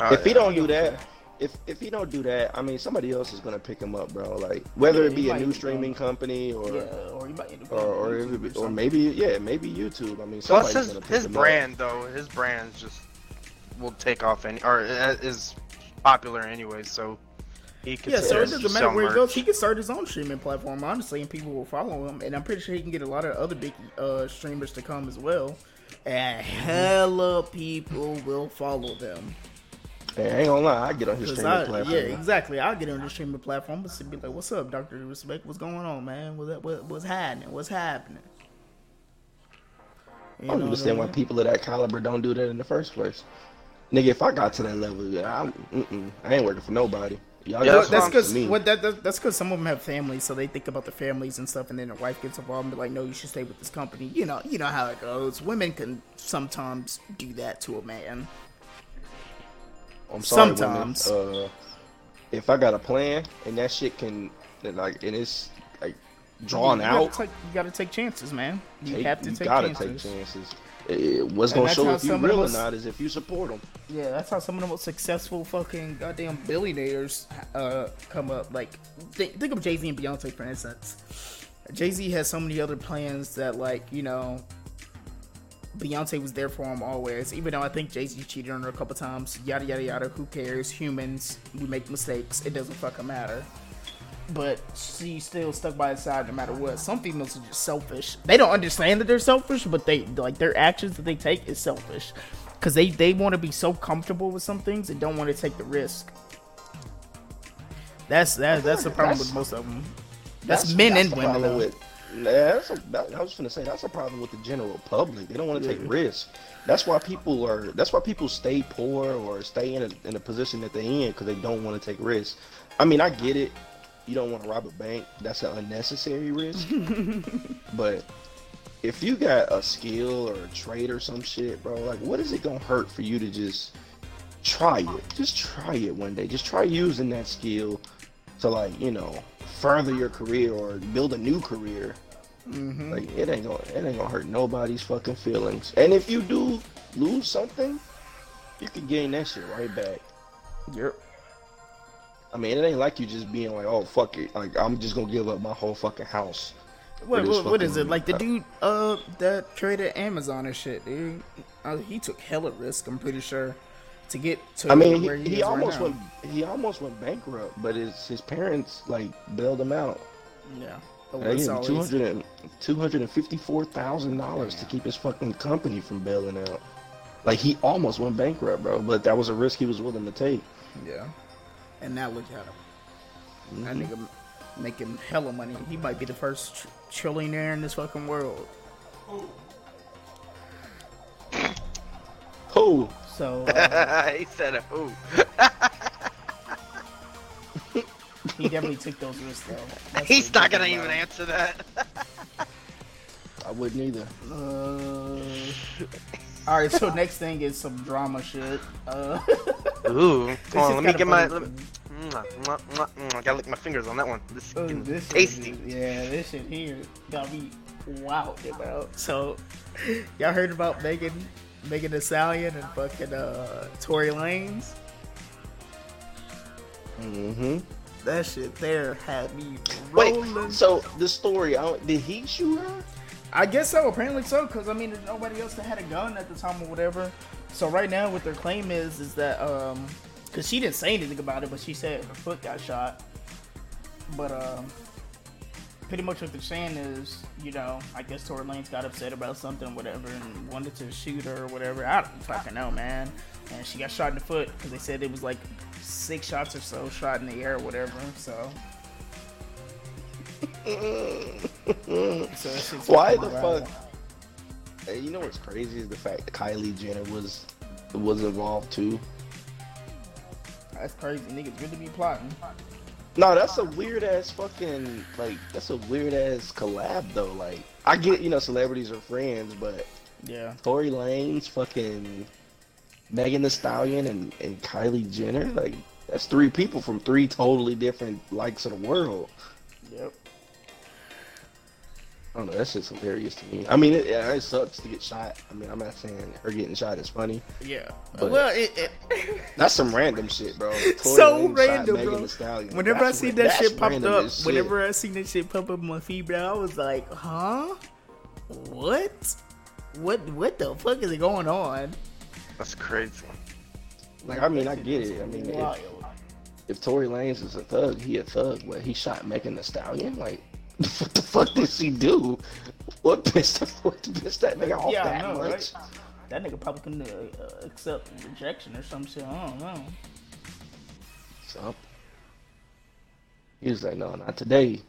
Oh, if he don't do that, if if he don't do that, I mean somebody else is gonna pick him up, bro. Like whether Yeah, it be a new streaming done. company or yeah, or you might end up or or, on if YouTube it be- or maybe yeah, maybe YouTube. I mean Plus somebody's his gonna pick his him brand though, his brand just will take off any or uh, is popular anyway, so he could Yeah, so it doesn't matter where he merch. goes. He can start his own streaming platform, honestly, and people will follow him. And I'm pretty sure he can get a lot of other big uh, streamers to come as well. And hella people will follow them. Up. Hey, I ain't gonna lie, I get on his 'Cause streaming I- platform. yeah, exactly. I'll get on the streaming platform and be like, "What's up, Doctor Respect? What's going on, man? What's what, what's happening? What's happening?" You I don't understand why people of that caliber don't do that in the first place. Nigga, if I got to that level, I, mm-mm, I ain't working for nobody. Y'all Yeah, that's something because what that, that that's because some of them have families, so they think about the families and stuff, and then their wife gets involved and be like, "No, you should stay with this company." You know, you know how it goes. Women can sometimes do that to a man. I'm sorry, sometimes. Women. Uh, if I got a plan and that shit can, and like, and it's like drawn you out, take, you gotta take chances, man. You take- have to you take gotta chances. take chances. Eh, what's And gonna show how if you real or not is if you support them. Yeah, that's how some of the most successful fucking goddamn billionaires uh, come up. Like, think, think of Jay Z and Beyonce, for instance. Jay Z has so many other plans that, like, you know, Beyonce was there for him always. Even though I think Jay Z cheated on her a couple times, yada yada yada. Who cares? Humans, we make mistakes. It doesn't fucking matter. But she still stuck by his side no matter what. Some females are just selfish. They don't understand that they're selfish, but they like their actions that they take is selfish. Cause they they want to be so comfortable with some things and don't want to take the risk. That's that, that's the problem That's- with most of them. That's, men and the women. With, nah, that's a, that, I was gonna say that's a problem with the general public. They don't want to take risks. That's why people are. That's why people stay poor or stay in a, in a position that they're in because they don't want to take risks. I mean, I get it. You don't want to rob a bank. That's an unnecessary risk. but if you got a skill or a trade or some shit, bro, like what is it gonna hurt for you to just try it? Just try it one day. Just try using that skill to like you know further your career or build a new career. Mm-hmm. Like it ain't gonna it ain't gonna hurt nobody's fucking feelings. And if you do lose something, you can gain that shit right back. Yep. I mean, it ain't like you just being like, oh fuck it, like I'm just gonna give up my whole fucking house. What, what, what is it like? The dude uh that traded Amazon and shit, dude. Uh, he took hella risk. I'm pretty sure to get to. I mean, where he, he, he right almost now. went he almost went bankrupt, but his his parents like bailed him out. Yeah. They gave him always- 200 $254,000 to keep his fucking company from bailing out. Like he almost went bankrupt, bro, but that was a risk he was willing to take. Yeah. And now look at him. That Mm-hmm. nigga making hella money. He might be the first tr- trillionaire in this fucking world. Who? So uh, he said, "Ooh." he definitely took those risks though. That's He's not gonna thing even about answer that. I wouldn't either. Uh, all right. So next thing is some drama shit. Uh, Ooh. Come on, let me get my. Let me, 'cause- Mwah, mwah, mwah, mwah. I gotta lick my fingers on that one. This is Oh, this shit tasty. is- yeah, this shit here got me wow, bro. So, y'all heard about Megan, Megan Thee Stallion and fucking uh, Tory Lanez? Mm-hmm. That shit there had me rolling. Wait, so the story, I don't, did he shoot her? I guess so. Apparently so, because I mean, there's nobody else that had a gun at the time or whatever. So right now, what their claim is is that um, because she didn't say anything about it, but she said her foot got shot. But um, pretty much what they're saying is, you know, I guess Tory Lanez got upset about something, whatever, and wanted to shoot her or whatever. I don't fucking know, man. And she got shot in the foot because they said it was like six shots or so shot in the air or whatever. So. so Why the fuck? Hey, you know what's crazy is the fact that Kylie Jenner was was involved too. That's crazy. Niggas really be plotting. No, that's a weird ass fucking like that's a weird ass collab though. Like I get you know celebrities are friends, but Yeah. Tory Lanez, fucking Megan Thee Stallion, and and Kylie Jenner, like that's three people from three totally different likes of the world. Yep. I don't know. That's just hilarious to me. I mean, it, yeah, it sucks to get shot. I mean, I'm not saying her getting shot is funny. Yeah. Well, it, it That's some random shit, bro. So random, bro. Whenever That's I see that shit popped up, shit. whenever I seen that shit pop up on my feed, bro, I was like, huh? What? What? What the fuck is going on? That's crazy. like, I mean, I get it. I mean, if, Wild. if Tory Lanez is a thug, he a thug. But he shot Megan Thee Stallion. Like, what the fuck did she do? What pissed what pissed that nigga off Yeah, that know, much? right? That nigga probably couldn't uh, uh, accept rejection or some shit. I don't know. So he was like, no, not today.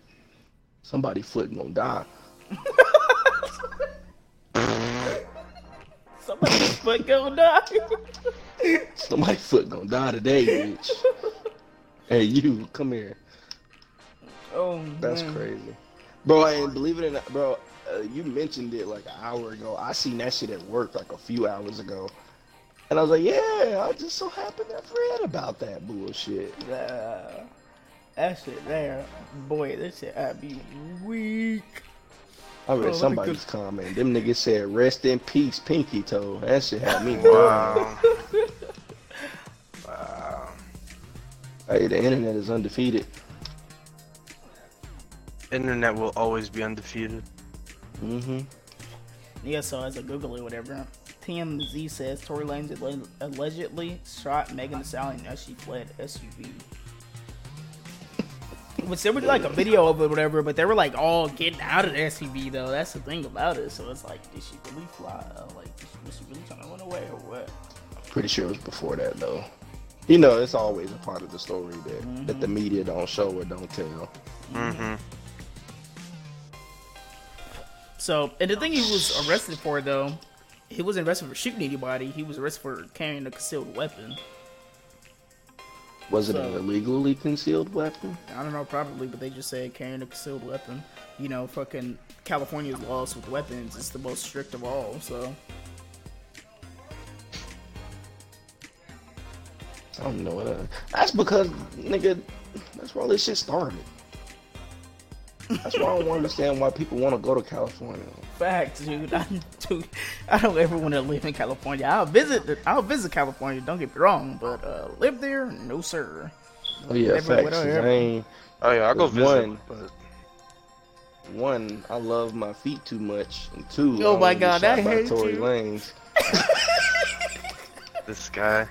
Somebody foot gonna die. Somebody's foot gonna die. Somebody foot gonna die today, bitch. hey, you, come here. oh, That's man. crazy, bro. And believe it or not, bro, uh, you mentioned it like an hour ago. I seen that shit at work like a few hours ago, and I was like, yeah, I just so happened to have read about that bullshit. Uh, that shit there, boy, this shit I'd be weak. I read Bro, let me somebody's comment. Them niggas said, "Rest in peace, Pinky Toe." That shit had me. Wow. wow. Hey, the internet is undefeated. Internet will always be undefeated. Mm-hmm. Yeah, so as I Google it, whatever, TMZ says Tory Lanez allegedly shot Megan Thee Stallion as she fled SUV. Which there was like a video of it, whatever, but they were like all getting out of the SUV though. That's the thing about it. So it's like, did she really fly? Like, did she, was she really trying to run away or what? Pretty sure it was before that though. You know, it's always a part of the story that that the media don't show or don't tell. Mm-hmm. So, and the thing he was arrested for though, he wasn't arrested for shooting anybody. He was arrested for carrying a concealed weapon. Was it an illegally concealed weapon? I don't know, probably, but they just said carrying a concealed weapon. You know, fucking California's laws with weapons is the most strict of all. So, I don't know. What uh, that's because nigga, that's where all this shit started. That's why I don't understand why people want to go to California. Facts, dude. I, dude, I don't ever want to live in California. I'll visit. I'll visit California. Don't get me wrong, but uh, live there, no sir. Oh yeah, Everywhere, facts. I ain't, Oh yeah, I'll go visit. one. But one, I love my feet too much, and two, Oh I my God, shot I hate Tory you. Lanez. this guy.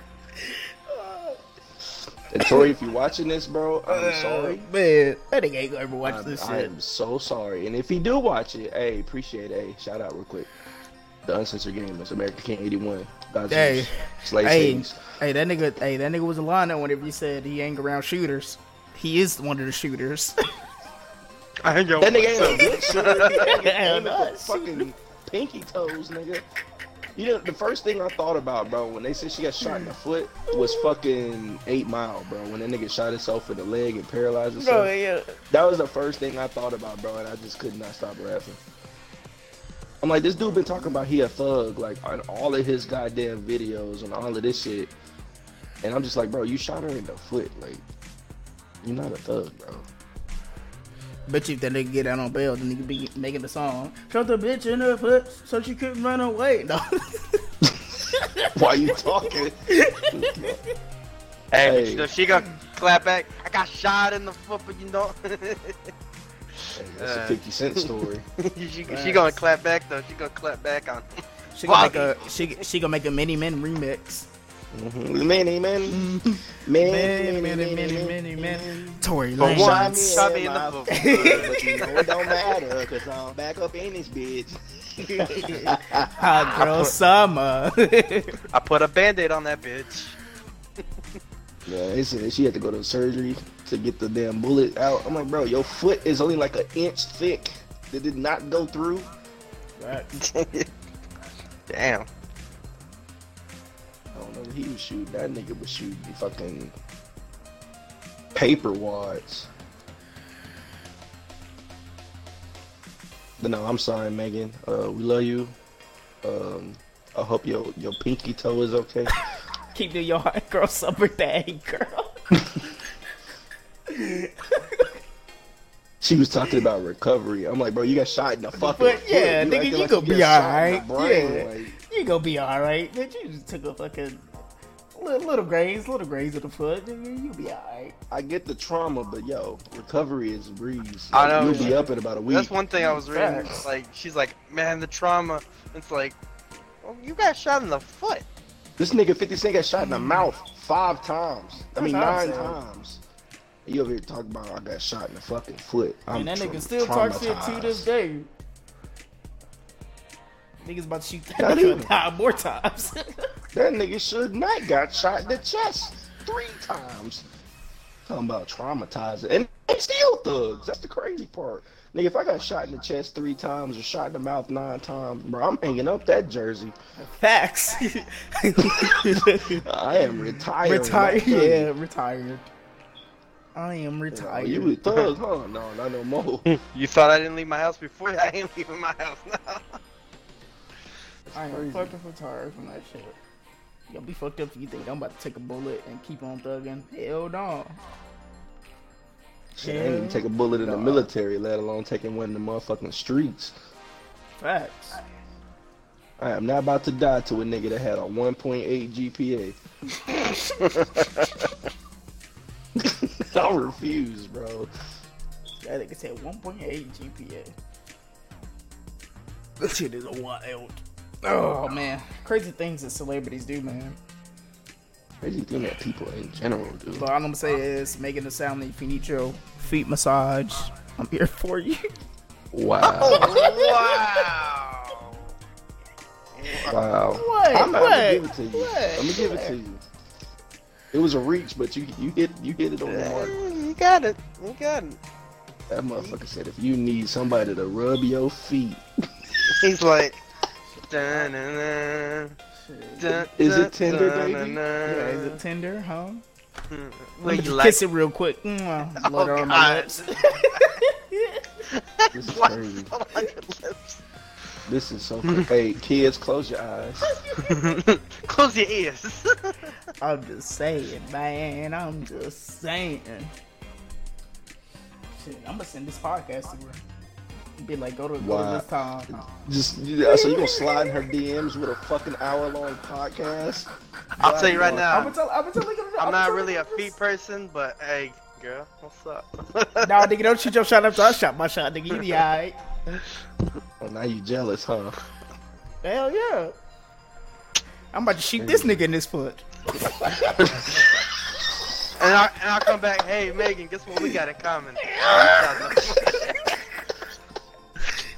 And Tory, if you're watching this, bro, I'm Uh, sorry. man. That nigga ain't gonna ever watch I'm, this I am so sorry. And if he do watch it, hey, appreciate it. Hey, shout out real quick. The Uncensored Gamers, America King 81. God's Hey, Slay hey, Cities. hey, that nigga, hey, that nigga was a lion whenever he said he ain't around shooters. He is one of the shooters. I ain't That nigga ain't a good shooter. He ain't Hell aim at no, fucking pinky toes, nigga. You know, the first thing I thought about, bro, when they said she got shot in the foot, was fucking Eight Mile, bro. When that nigga shot himself in the leg and paralyzed himself. Bro, yeah. That was the first thing I thought about, bro, and I just could not stop laughing. I'm like, this dude been talking about he a thug, like on all of his goddamn videos and all of this shit. And I'm just like, bro, you shot her in the foot, like, you're not a thug, bro. Bet you if that nigga get out on bail, then he could be making the song. Shot the bitch in her foot so she couldn't run away. No. Why you talking? Hey, Hey. but you know, she gonna clap back. I got shot in the foot, but you know, Hey, that's a Uh. 50 Cent story. she, she gonna clap back though. She gonna clap back on. she gonna make a she she gonna make a Many Men remix. Mhm. Many, many, Mm. many, Many, many, many, many, many. Tory For Lanez. one Shot shot me me in in my the foot, but you know it don't matter because I'm back up in this bitch. Hot girl summer. I put a band-aid on that bitch. Yeah, they said she had to go to surgery to get the damn bullet out. I'm like, bro, your foot is only like an inch thick. That did not go through. Damn. I don't know what he was shooting. That nigga was shooting fucking paper wads. But no, I'm sorry, Megan. Uh, we love you. Um, I hope your your pinky toe is okay. Keep doing your hot girl summer thing, girl. She was talking about recovery. I'm like, bro, you got shot in the fucking But, yeah, foot. nigga, you like gonna be alright. the brain, Yeah. like- You gonna be alright. Bitch, you just took a fucking little, little graze, little graze of the foot. You'll be alright. I get the trauma, but yo, recovery is a breeze. I know. You'll be up in about a week. That's one thing I was reading. Facts. Like, she's like, man, the trauma. It's like, well, you got shot in the foot. This nigga 50 Cent got shot in the mouth five times. I mean, That's nine times. You over here talking about I got shot in the fucking foot. I'm and that tra- nigga still talks shit to this day. Niggas about to shoot that Not nigga even. nine more times. That nigga should not got shot in the chest three times. Talking about traumatizing. And they still thugs. That's the crazy part. Nigga, if I got shot in the chest three times or shot in the mouth nine times, bro, I'm hanging up that jersey. Facts. I am retired. retired. Yeah, retired. I am retired. you a thug, huh? No, not no more. You thought I didn't leave my house before? I ain't leaving my house now. I am crazy. fucking retired from that shit. You'll be fucked up if you think I'm about to take a bullet and keep on thugging. Hell no. Shit, I didn't even take a bullet in the military, let alone taking one in the motherfucking streets. Facts. I am not about to die to a nigga that had a 1.8 GPA. I refuse, bro. That nigga said 1.8 GPA. This shit is a wild. Oh, oh man, crazy things that celebrities do, man. Crazy thing that people in general do. But all I'm gonna say is, making it sound like if you need your feet massage, I'm here for you. Wow. wow. Wow. What? I'm, I'm What? gonna give it to you. What? I'm gonna give it to you. It was a reach, but you you hit you hit it on the mark. You got it. You got it. That motherfucker said if you need somebody to rub your feet, He's like, Is it dun, tender, dun, baby? dun, Yeah, is it tender, huh? Where Let me you just like kiss it real quick. Mm, Mwah. Let her Oh, on my God. lips. this is crazy. On lips. This is so crazy. hey, kids, close your eyes. Close your ears. I'm just saying, man. I'm just saying. Shit, I'm gonna send this podcast to her. Be like, go to, go Wow. to this time. Just yeah, so you gonna slide in her DMs with a fucking hour long podcast? I'll tell you right I'm now. tell. I'm gonna tell. I'm not really a feet person, but hey, girl, what's up? Nah, nigga, don't shoot your shot after I shot my shot, nigga. You be alright. Oh, now you jealous, huh? Hell yeah. I'm about to shoot this nigga in this foot. And I and I'll come back. Hey, Megan, guess what we got in common?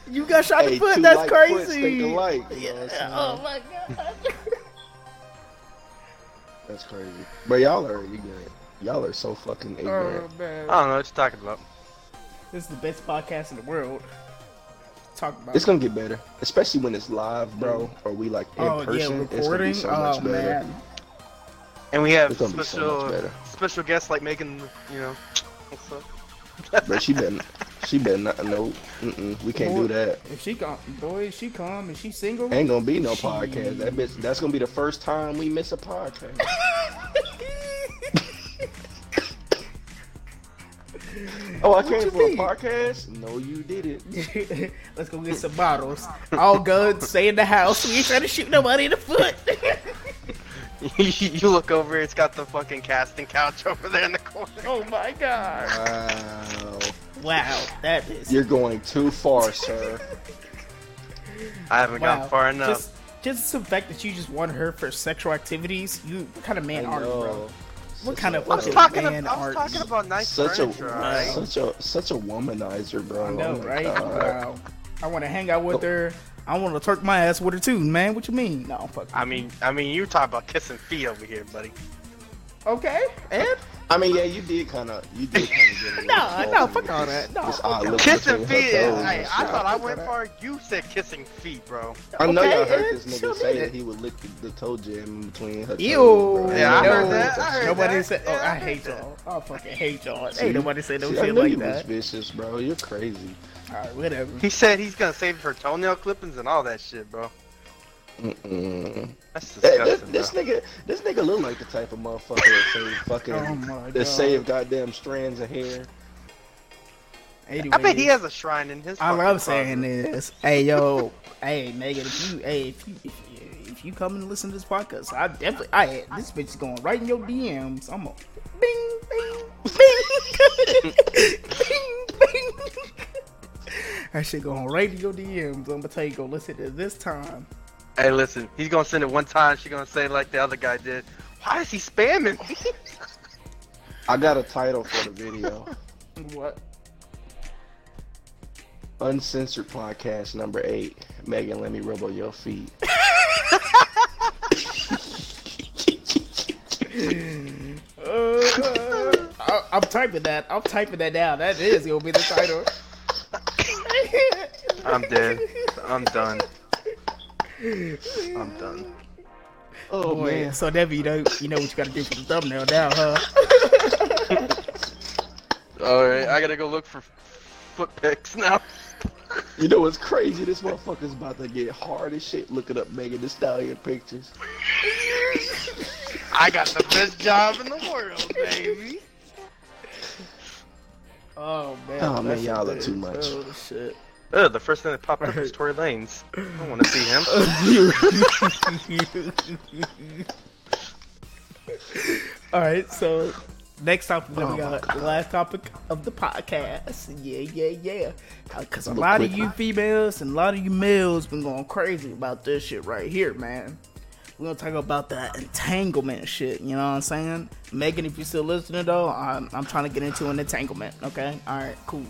You got shot in Hey, the foot. That's like crazy. alike, you know what Oh my god. That's crazy. But y'all are you good. Y'all are so fucking oh, ignorant. Oh man. I don't know what you're talking about. This is the best podcast in the world. Talk about. It's gonna get better, especially when it's live, bro. Mm. Or we like in oh person. yeah, It's gonna be so much oh better. man. And we have It's so special special guests like Megan. You know, what's up? But she better, she better not. No, mm-mm, we can't do that. If she come, boy, she come and she single. Ain't gonna be no She- podcast. That bitch, that's gonna be the first time we miss a podcast. Oh, I came you for a podcast? No, you didn't. Let's go get some bottles. All guns, stay in the house. We ain't trying to shoot nobody in the foot. you look over, it's got the fucking casting couch over there in the corner. oh my god. Wow. Wow, that is. You're going too far, sir. I haven't wow. gone far enough. Just, just the fact that you just want her for sexual activities. You what kind of man are you, bro? What Such kind a- of I was fucking talking. man About, I are was talking about nice such a furniture. such a such a womanizer, bro. I know, Oh right? God. Wow. I want to hang out with oh. her. I want to twerk my ass with her too, man. What you mean? No, fuck. I mean, I mean, you talk about kissing feet over here, buddy. Okay, and I mean, yeah, you did kind of, you did kind of get a No, no, fuck all that. No, this fuck odd all look that. Kissing feet. Is, toes hey, I shit. thought I went far. You said kissing feet, bro. I know Okay, y'all heard this nigga say that he would lick the, the toe jam in between her Ew. toes. bro. Yeah, I know heard no, that. I heard nobody that. said. Oh, Yeah, I I hate that. y'all. I fucking hate y'all. See? Ain't nobody say no See, I shit knew like you that. was vicious, bro. You're crazy. All right, whatever. He said he's gonna save her toenail clippings and all that shit, bro. Mm-mm. That's That- that- disgusting, this bro. nigga, this nigga look like the type of motherfucker that save fucking, Oh that God. save goddamn strands of hair. Anyway, I bet he has a shrine in his. I love saying closet. is, hey yo, hey nigga, if you, hey, if you, if you, if you come and listen to this podcast, I definitely, I this bitch is going right in your DMs. I'm a bing, bing, bing, bing, bing. That shit going right in your DMs. I'm gonna tell you, go listen to this time. Hey, listen, he's gonna send it one time. She's gonna say like the other guy did. Why is he spamming? I got a title for the video. What? Uncensored podcast number eight. Megan, let me rub on your feet. Uh, I, I'm typing that. I'm typing that down. That is gonna be the title. I'm dead. I'm done. I'm done. Oh Boy, man. so Debbie, you know, you know what you gotta do for the thumbnail now, huh? All right, I gotta go look for foot pics now. You know what's crazy? This motherfucker's about to get hard as shit looking up Megan Thee Stallion pictures. I got the best job in the world, baby. Oh man. Oh, man, y'all a are too much. Oh shit. Ugh, the first thing that popped up was Tory Lanez. I don't want to see him. All right, so next topic that we Oh, my got the last topic of the podcast. Yeah, yeah, yeah. Uh, because a Look lot of quick. you females and a lot of you males been going crazy about this shit right here, man. We're gonna talk about that entanglement shit. You know what I'm saying? Megan, if you're still listening though, I'm, I'm trying to get into an entanglement. Okay, all right, cool.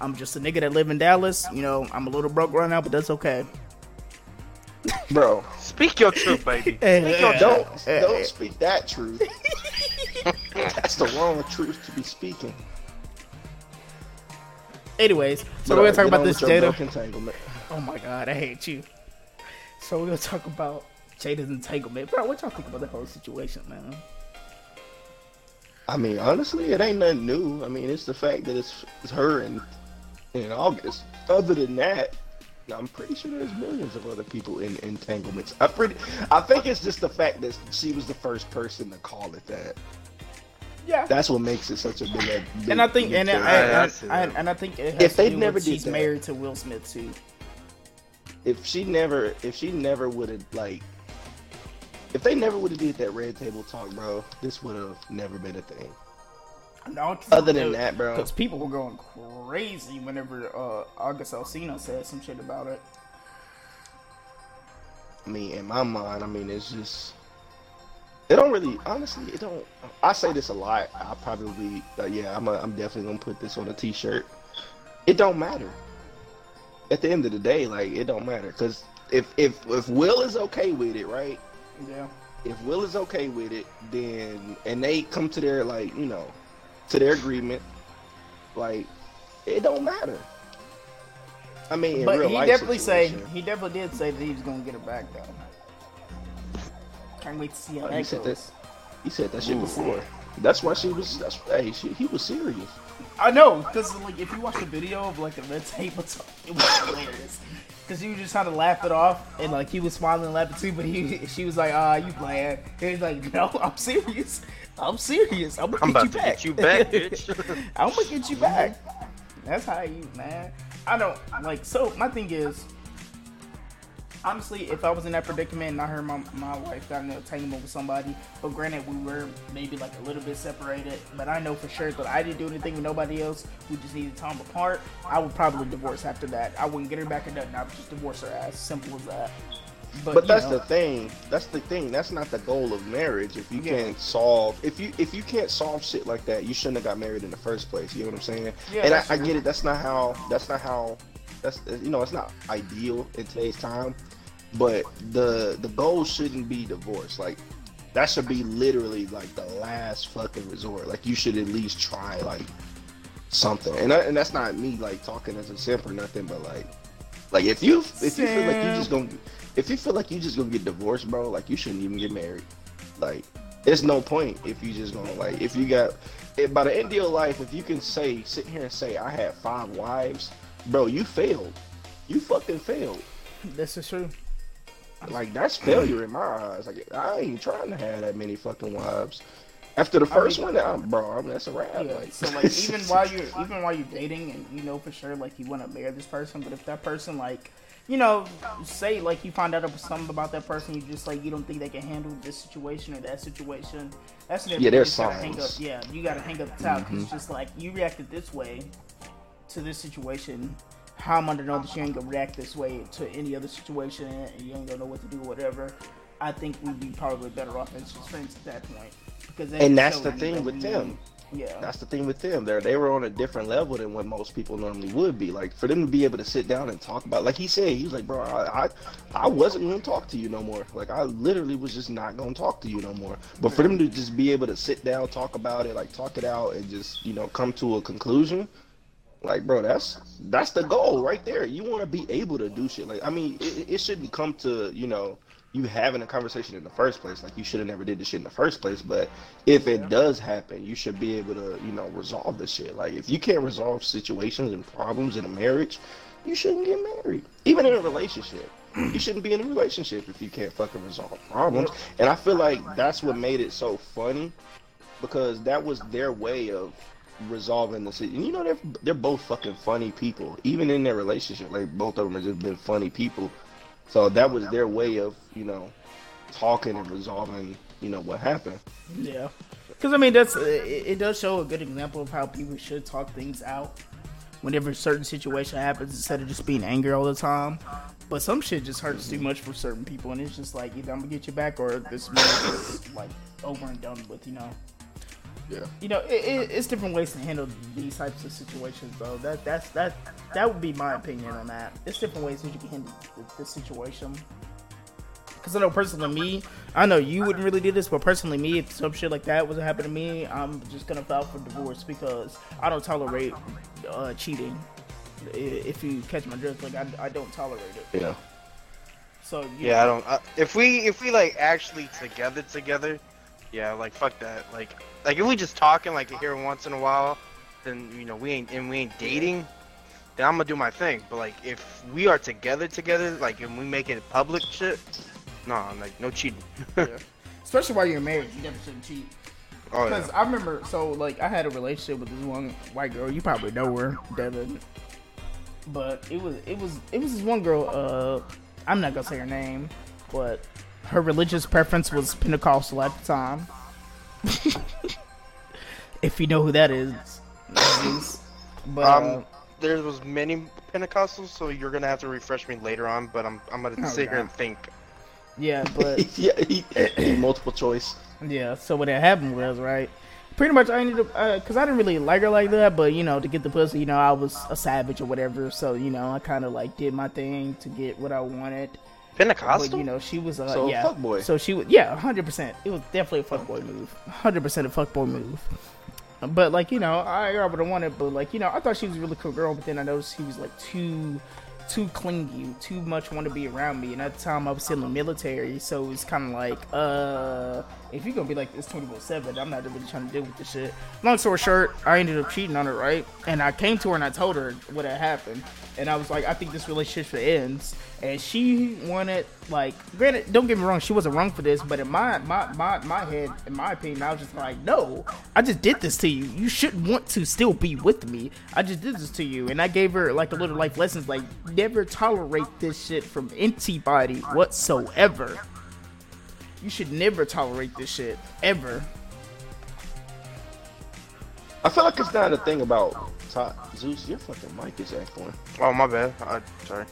I'm just a nigga that live in Dallas. You know, I'm a little broke right now, but that's okay. Bro, Speak your truth, baby. Hey, Speak your don't truth. hey, don't hey. speak that truth. That's the wrong truth to be speaking. Anyways, so But, we're uh, gonna talk about this with Jada. entanglement. Oh my god, I hate you. So we're gonna talk about Jada's entanglement. Bro, what y'all think about the whole situation, man? I mean, honestly, it ain't nothing new. I mean, it's the fact that it's, it's her in in August. Other than that, I'm pretty sure there's millions of other people in entanglements. I pretty, I think it's just the fact that she was the first person to call it that. Yeah. That's what makes it such a big. big and I think, big and. I, Yeah, I I, I, and I think it has If they do never with did she's that- married to Will Smith too. if she never, if she never would have like, if they never would have did that red table talk, bro, this would have never been a thing. No, Other than that, bro. because people were going crazy whenever uh, August Alsina said some shit about it. I mean, in my mind, I mean, it's just it don't really. Honestly, it don't. I say this a lot. I probably, uh, yeah, I'm. A, I'm definitely gonna put this on a T-shirt. It don't matter. At the end of the day, like it don't matter because if if if Will is okay with it, right? Yeah. If Will is okay with it, then and they come to their like you know to their agreement, like it don't matter. I mean, in But real he life definitely say he definitely did say that he was gonna get her back though. Can't wait to see how Oh, he that said that, He said that shit before. That's why she was. That's hey, she, he was serious. I know, cause like if you watch the video of like the red table talk, it was hilarious. Cause he was just trying to laugh it off, and like he was smiling and laughing too, but he she was like, "Ah, you playing?" And he's like, "No, I'm serious. I'm serious. I'm gonna I'm get about to you back. get you back, bitch. I'm gonna get you back." That's how you, man. I don't like. So my thing is, honestly, if I was in that predicament and I heard my, my wife got in an entanglement with somebody, but granted we were maybe like a little bit separated, but I know for sure that I didn't do anything with nobody else. We just needed time apart. I would probably divorce after that. I wouldn't get her back or nothing. I would just divorce her ass. Simple as that. But, But that's know, the thing. That's the thing. That's not the goal of marriage. If you Yeah. can't solve, if you if you can't solve shit like that, you shouldn't have got married in the first place. You know what I'm saying? Yeah, and I, I get it. That's not how. That's not how. That's you know, it's not ideal in today's time. But the the goal shouldn't be divorce. Like that should be literally like the last fucking resort. Like you should at least try like something. And that, and that's not me like talking as a simp or nothing. But like like if you if you feel like you just gonna if you feel like you just gonna get divorced, bro, like you shouldn't even get married. Like, it's no point if you just gonna like if you got if by the end of your life, if you can say sit here and say I had five wives, bro, you failed. You fucking failed. this is true. Like that's failure in my eyes. Like I ain't trying to have that many fucking wives. After the first one, I'm, bro, I'm, that's a wrap. Yeah. Like, So like even while you're even while you're dating and you know for sure like you want to marry this person, but if that person like you know say like you find out something about that person, you just like you don't think they can handle this situation or that situation. That's the Yeah, there's you gotta hang up. signs. Yeah, you gotta hang up the towel Mm-hmm. it's just like you reacted this way to this situation. How am I to know that you ain't gonna react this way to any other situation and you ain't gonna know what to do, whatever? I think we'd be probably better off as friends at that point. Because And that's the thing with them. Yeah. That's the thing with them. They they were on a different level than what most people normally would be. Like for them to be able to sit down and talk about, like he said, he was like, bro, I I, I wasn't going to talk to you no more. Like I literally was just not going to talk to you no more. But for them to just be able to sit down, talk about it, like talk it out, and just you know come to a conclusion. Like, bro, that's that's the goal right there. You want to be able to do shit. Like, I mean, it, it shouldn't come to you know you having a conversation in the first place. Like, you should have never did this shit in the first place. But if it does happen, you should be able to you know resolve the shit. Like, if you can't resolve situations and problems in a marriage, you shouldn't get married. Even in a relationship, you shouldn't be in a relationship if you can't fucking resolve problems. And I feel like that's what made it so funny because that was their way of resolving the situation. You know, they're they're both fucking funny people, even in their relationship. Like both of them have just been funny people. So that was their way of you know talking and resolving you know what happened. Yeah, because I mean that's uh, it, it does show a good example of how people should talk things out whenever a certain situation happens instead of just being angry all the time. But some shit just hurts too much for certain people, and it's just like either I'm gonna get you back or this is like over and done with. You know. Yeah. You know, it, it, it's different ways to handle these types of situations, though. That that's that that would be my opinion on that. It's different ways that you can handle the, the situation. Because I know personally, me, I know you wouldn't really do this, but personally, me, if some shit like that was to happen to me, I'm just gonna file for divorce because I don't tolerate uh, cheating. If you catch my drift, like I, I don't tolerate it. Yeah. So you Yeah, I don't. Uh, if we if we like actually together together, yeah, like fuck that. Like like if we just talking like here once in a while, then you know we ain't and we ain't dating, then I'm gonna do my thing. But like if we are together together, like and we make it public shit, no, like no cheating. especially while you're married, you never shouldn't cheat. oh Because yeah. I remember, so like I had a relationship with this one white girl. You probably know her, Devin. But it was it was it was this one girl. Uh, I'm not gonna say her name, but her religious preference was Pentecostal at the time. if you know who that is, but uh, Um, there was many Pentecostals, so you're gonna have to refresh me later on. But I'm I'm gonna Oh, sit here and think. yeah, but yeah. He, multiple choice. Yeah, so what had happened was, right, pretty much I ended up, because I didn't really like her like that, but, you know, to get the pussy, you know, I was a savage or whatever, so, you know, I kind of, like, did my thing to get what I wanted. Pentecostal. But, you know, she was, uh, So, yeah. fuckboy. So she was, yeah, 100%. It was definitely a fuckboy move. 100% a fuckboy move. But, like, you know, I got what I wanted, but, like, you know, I thought she was a really cool girl, but then I noticed she was, like, too too clingy, too much want to be around me. And at the time, I was still in the military, so it's kind of like, uh, if you're gonna be like this 24 7, I'm not really trying to deal with this shit. Long story short, I ended up cheating on her, right? And I came to her and I told her what had happened. And I was like, I think this relationship ends. And she wanted, like, granted, don't get me wrong, she wasn't wrong for this, but in my, my, my, my head, in my opinion, I was just like, no, I just did this to you. You shouldn't want to still be with me. I just did this to you. And I gave her, like, a little life lessons, like, never tolerate this shit from anybody whatsoever. You should never tolerate this shit, ever. I feel like it's not a thing about Todd Zeus. Your fucking mic is echoing. Oh my bad. I, sorry.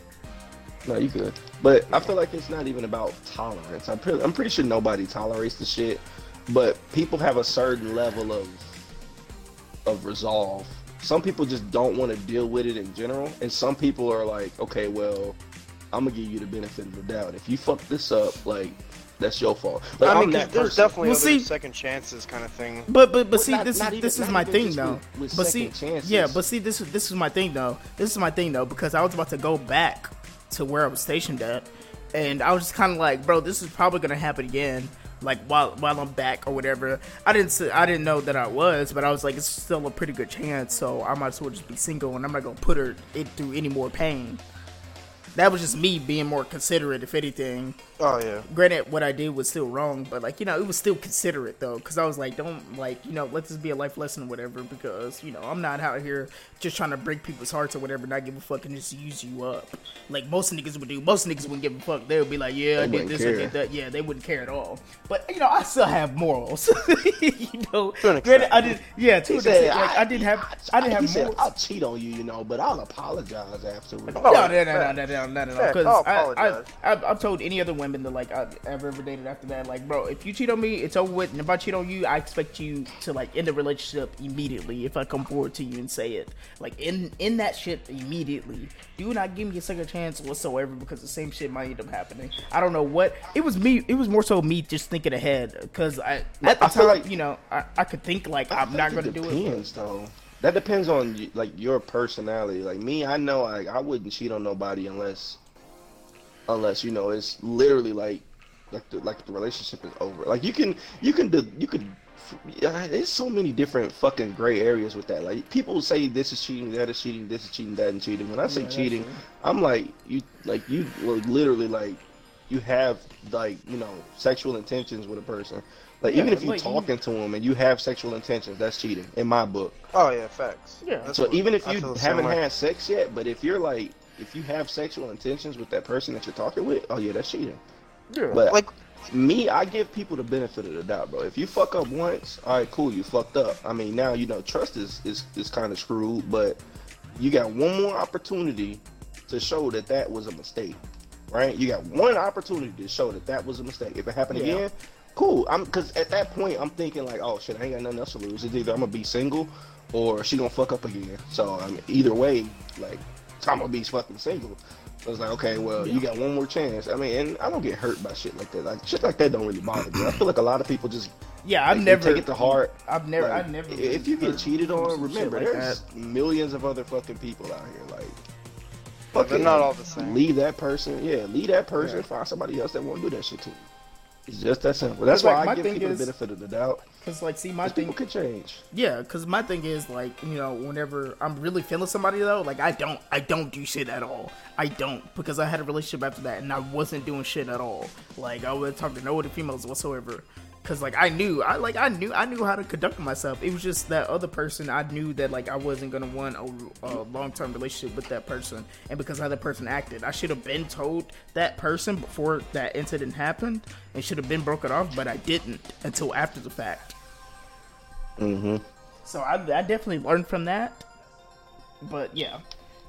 No, you good. But I feel like it's not even about tolerance. I'm pretty, I'm pretty sure nobody tolerates the shit, but people have a certain level of of resolve. Some people just don't want to deal with it in general, and some people are like, okay, well, I'm gonna give you the benefit of the doubt. If you fuck this up, like that's your fault. Like, I mean, I'm 'cause that there's person. definitely Well, other see- second chances kind of thing. But but but Well, see not- this not is even- this is my thing though. with- with but see second chances. yeah, but see this is this is my thing though. This is my thing though because I was about to go back to where I was stationed at, and I was just kind of like, bro, this is probably gonna happen again. Like while while I'm back or whatever. I didn't say, I didn't know that I was, but I was like, it's still a pretty good chance. So I might as well just be single, and I'm not gonna put her it through any more pain. That was just me being more considerate, if anything Oh yeah. granted what i did was still wrong but like you know it was still considerate though because i was like don't like you know let this be a life lesson or whatever because you know i'm not out here just trying to break people's hearts or whatever not give a fuck and just use you up like most niggas would do most niggas wouldn't give a fuck they would be like yeah i They did wouldn't this i care. did that yeah they wouldn't care at all but you know i still have morals you know granted i did yeah to He an said, extent, like, I, didn't have i didn't have said, morals I'll cheat on you, you know, but I'll apologize afterwards. Oh, no, no, no, no, fact. no, no, no, no, Fact. Because I'll I, I, apologize. I've, I've told any other women that like I've ever ever dated after that, like, bro, if you cheat on me, it's over with. And if I cheat on you, I expect you to like end the relationship immediately. If I come forward to you and say it, like, in in that shit immediately. Do not give me a second chance whatsoever because the same shit might end up happening. I don't know what it was. Me, it was more so me just thinking ahead because I at the I time, like- you know, I, I could think like I I'm not gonna do it. Depends though. That depends on like your personality. Like me, I know like I wouldn't cheat on nobody unless, unless you know it's literally like, like the like the relationship is over. Like you can you can do you could. Yeah, there's so many different fucking gray areas with that. Like people say this is cheating, that is cheating, this is cheating, that is cheating. When I say Yeah, cheating, true. I'm like you like you well, literally like you have like you know sexual intentions with a person. Like Yeah, even if you're like, you- talking to them and you have sexual intentions, that's cheating in my book. Oh yeah, facts. Yeah. So even if you feel the same haven't way. had sex yet, but if you're like if you have sexual intentions with that person that you're talking with, oh yeah, that's cheating. Yeah. But Like- me, I give people the benefit of the doubt, bro. If you fuck up once, all right, cool, you fucked up. I mean, now you know trust is is, is kind of screwed, but you got one more opportunity to show that that was a mistake, right? You got one opportunity to show that that was a mistake. If it happened Yeah. again, cool. I'm because at that point I'm thinking like, oh shit, I ain't got nothing else to lose. It's either I'm gonna be single or she gonna fuck up again. So I mean, either way, like I'm gonna be fucking single. I was like, okay, well, you got one more chance. I mean, and I don't get hurt by shit like that. Like shit like that don't really bother me. I feel like a lot of people just yeah, I've like, never take it to heart. I've never, Like, I've never. If you get cheated on, remember like there's that. millions of other fucking people out here. Like, They're fucking not all the same. Leave that person. Yeah, leave that person. Yeah. Find somebody else that won't do that shit to you. It's just that simple. That's It's like, why I give thing people is- the benefit of the doubt. Cause like, see, my thing, people could change. yeah, cause my thing is like, you know, whenever I'm really feeling somebody though, like I don't, I don't do shit at all. I don't because I had a relationship after that and I wasn't doing shit at all. Like I would talk to no other females whatsoever. Cause like I knew, I like I knew, I knew how to conduct myself. It was just that other person. I knew that like I wasn't gonna want a, a long term relationship with that person, and because how that person acted, I should have been told that person before that incident happened, and should have been broken off. But I didn't until after the fact. Mm-hmm. So I, I definitely learned from that. But yeah,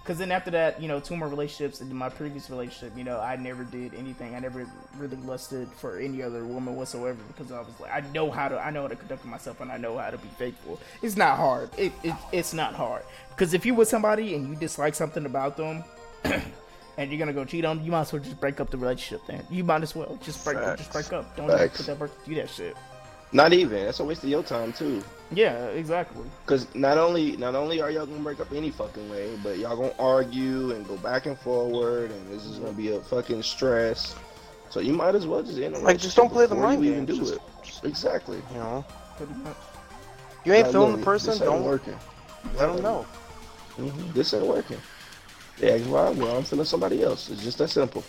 because then after that, you know, two more relationships and my previous relationship, you know, I never did anything. I never really lusted for any other woman whatsoever because I was like, I know how to, I know how to conduct myself and I know how to be faithful. It's not hard. It, it it's not hard because if you with somebody and you dislike something about them. And you're gonna go cheat on them, you might as well just break up the relationship then. You might as well just break up, just break up. Don't put that work do that shit. Not even. That's a waste of your time too. Yeah, exactly. Because not only not only are y'all gonna break up any fucking way, but y'all gonna argue and go back and forward, and this is gonna be a fucking stress. So you might as well just end a Like, just don't play the before you mind even do Just- it. just- Exactly. You know, Pretty much. you ain't Like, feeling look, the person. This ain't Don't working. let them know. hmm This ain't working. Yeah, why? Well, I'm feeling somebody else. It's just that simple.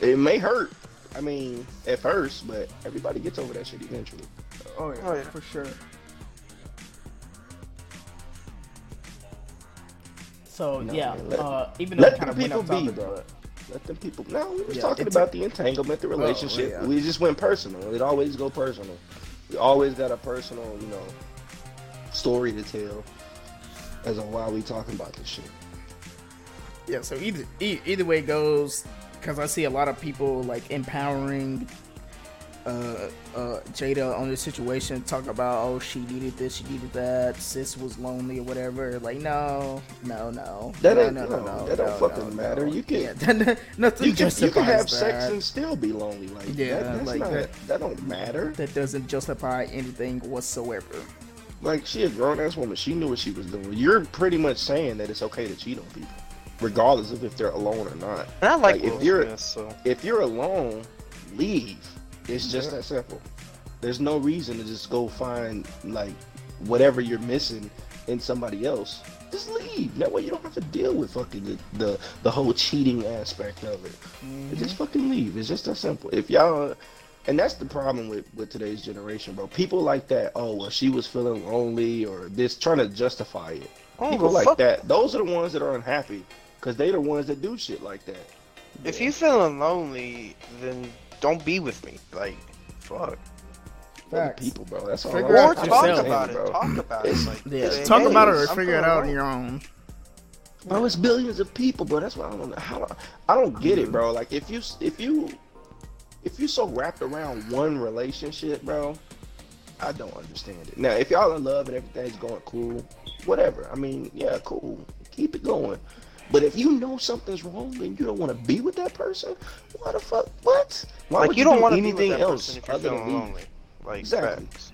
It may hurt. I mean, at first, but everybody gets over that shit eventually. Oh yeah, Oh, yeah. for sure. So No, yeah, man, let- uh, even though let it kind the of people off be, topic, bro. Let them people. No, we were Yeah, talking about the entanglement, the relationship. yeah. We just went personal. It always go personal. We always got a personal, you know, story to tell as on why we talking about this shit. yeah. So either e- either way it goes, because I see a lot of people like empowering uh, uh, Jada on this situation, talk about oh she needed this, she needed that, sis was lonely or whatever. Like no, no, no, That no, ain't- no, no, no, no, that don't fucking matter. You can- yeah, nothing You can, you can have that. sex and still be lonely. Like Yeah, that, that's like not, that- that. don't matter. that doesn't justify anything whatsoever. Like she a grown ass woman. She knew what she was doing. You're pretty much saying that it's okay to cheat on people, regardless of if they're alone or not. And I like, Like, if you're- Smith, so If you're alone, leave. It's just that simple. There's no reason to just go find like whatever you're missing in somebody else. Just leave. That way you don't have to deal with fucking the the, the whole cheating aspect of it. Mm-hmm. Just fucking leave. It's just that simple. If y'all and that's the problem with, with today's generation, bro. People like that, oh well she was feeling lonely or this trying to justify it. Oh, People like fuck- that, those are the ones that are unhappy. Cause they the ones that do shit like that. If you feeling lonely, then don't be with me. Like, fuck. Other Facts. people, bro. That's all. Figure I'm Or out saying, talk yourself. about it. bro. Talk about it. Like, Yeah, say, talk hey, about it or I'm figure it out on your own. Bro, it's billions of people, bro. That's why I don't know how. I don't get it, bro. Like if you if you if you so wrapped around one relationship, bro, I don't understand it. Now, if y'all in love and everything's going cool, whatever. I mean, yeah, cool. Keep it going. But if you know something's wrong and you don't want to be with that person, why the fuck? What? Why Like, would you don't do want to be with anything that else person if you're other than feeling lonely. Like, Exactly. facts.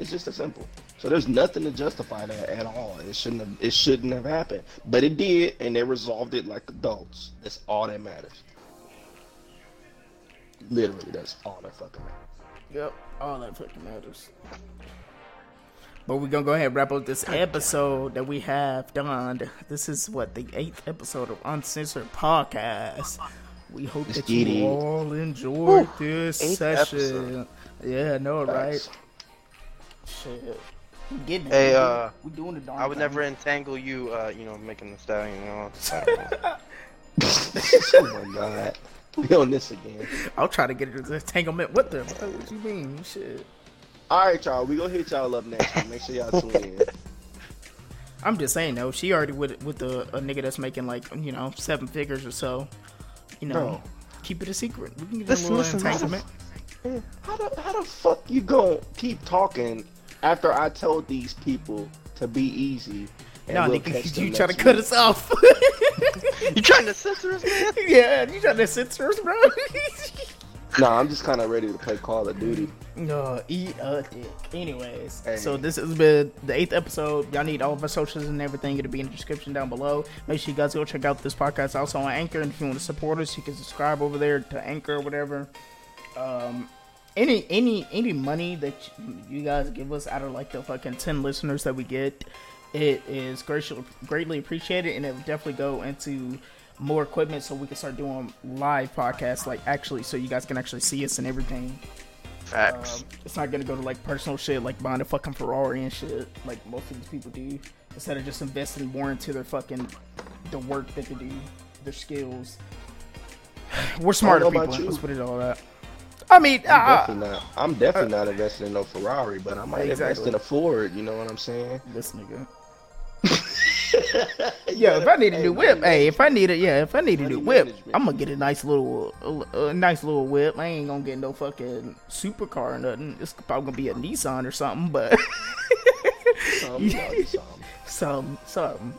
It's just as simple. So there's nothing to justify that at all. It shouldn't have. It shouldn't have happened, but it did, and they resolved it like adults. That's all that matters. Literally, that's all that fucking matters. Yep, all that fucking matters. But we're gonna go ahead and wrap up this episode that we have done. This is what the eighth episode of Uncensored Podcast. We hope Let's that you it. all enjoyed this session. episode. Yeah, I know, right? Shit, we getting it. Hey, we uh, we doing the darn I would thing. never entangle you, uh, you know, Megan Thee Stallion, you know. oh my god, we on this again. I'll try to get it into entanglement with them. What you mean? Shit. All right, y'all. We gonna hit y'all up next. week. Make sure y'all tune in. I'm just saying though, she already with with the a nigga that's making like you know seven figures or so. You know, Bro. keep it a secret. We can get Listen, a little listen, listen. entanglement. How the how the fuck you gonna keep talking after I told these people to be easy? and No, we'll nigga, catch you trying to next cut us off. you trying to censor us, man? yeah, you trying to censor us, bro. Nah, I'm just kind of ready to play Call of Duty. no, eat a dick. Anyways, Hey. so this has been the eighth episode. Y'all need all of our socials and everything. It'll be in the description down below. Make sure you guys go check out this podcast also on Anchor. And if you want to support us, you can subscribe over there to Anchor or whatever. Um, any any any money that you guys give us out of like the fucking 10 listeners that we get it is greatly greatly appreciated and it will definitely go into more equipment so we can start doing live podcasts like actually so you guys can actually see us and everything Facts. um, it's not gonna go to like personal shit like buying a fucking ferrari and shit like most of these people do instead of just investing more into their fucking the work that they do their skills we're smarter know people about you. let's put it all that i mean I'm uh, definitely not. I'm definitely not investing in no Ferrari, but I might invest in a Ford. You know what I'm saying? this nigga Yeah, if I need a new whip, hey, if I need a yeah, if I need a new whip. I'm gonna get a nice little, a, a nice little whip. I ain't gonna get no fucking supercar or nothing. It's probably gonna be a Nissan or something, but you know, just, um, some, some.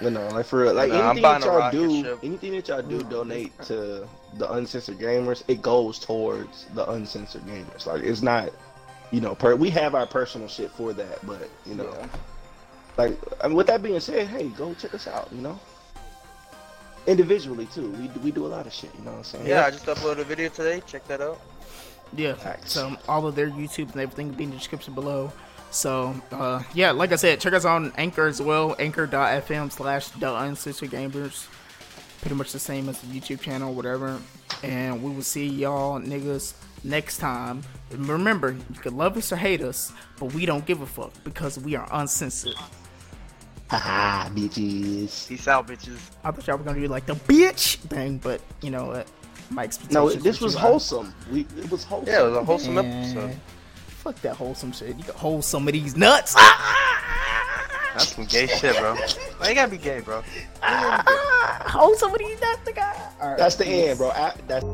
You know, like for real, like Nah, I'm anything that y'all do, ship. anything that y'all do donate to the uncensored gamers, it goes towards the uncensored gamers. Like it's not, you know, per we have our personal shit for that, but you know, Yeah. Like I mean, with that being said, hey, go check us out. You know, individually too. We we do a lot of shit. You know what I'm saying? Yeah, I just uploaded a video today. Check that out. Yeah, Facts. so all of their YouTube and everything will be in the description below. So, uh, yeah, like I said, check us on Anchor as well, anchor.fm slash the uncensored gamers. Pretty much the same as the YouTube channel, whatever. And we will see y'all niggas next time. And remember, you can love us or hate us, but we don't give a fuck because we are uncensored. Haha, bitches. Peace out, bitches. I thought y'all were gonna do like the bitch thing, but you know what? My expectations. No, this was wholesome. We it was wholesome. Yeah, it was a wholesome Man, episode. Fuck that wholesome shit. You can hold some of these nuts. Ah! That's some gay shit, bro. Why you gotta be gay, bro? oh, somebody that's the guy. All right, That's the peace. end, bro. I, that's I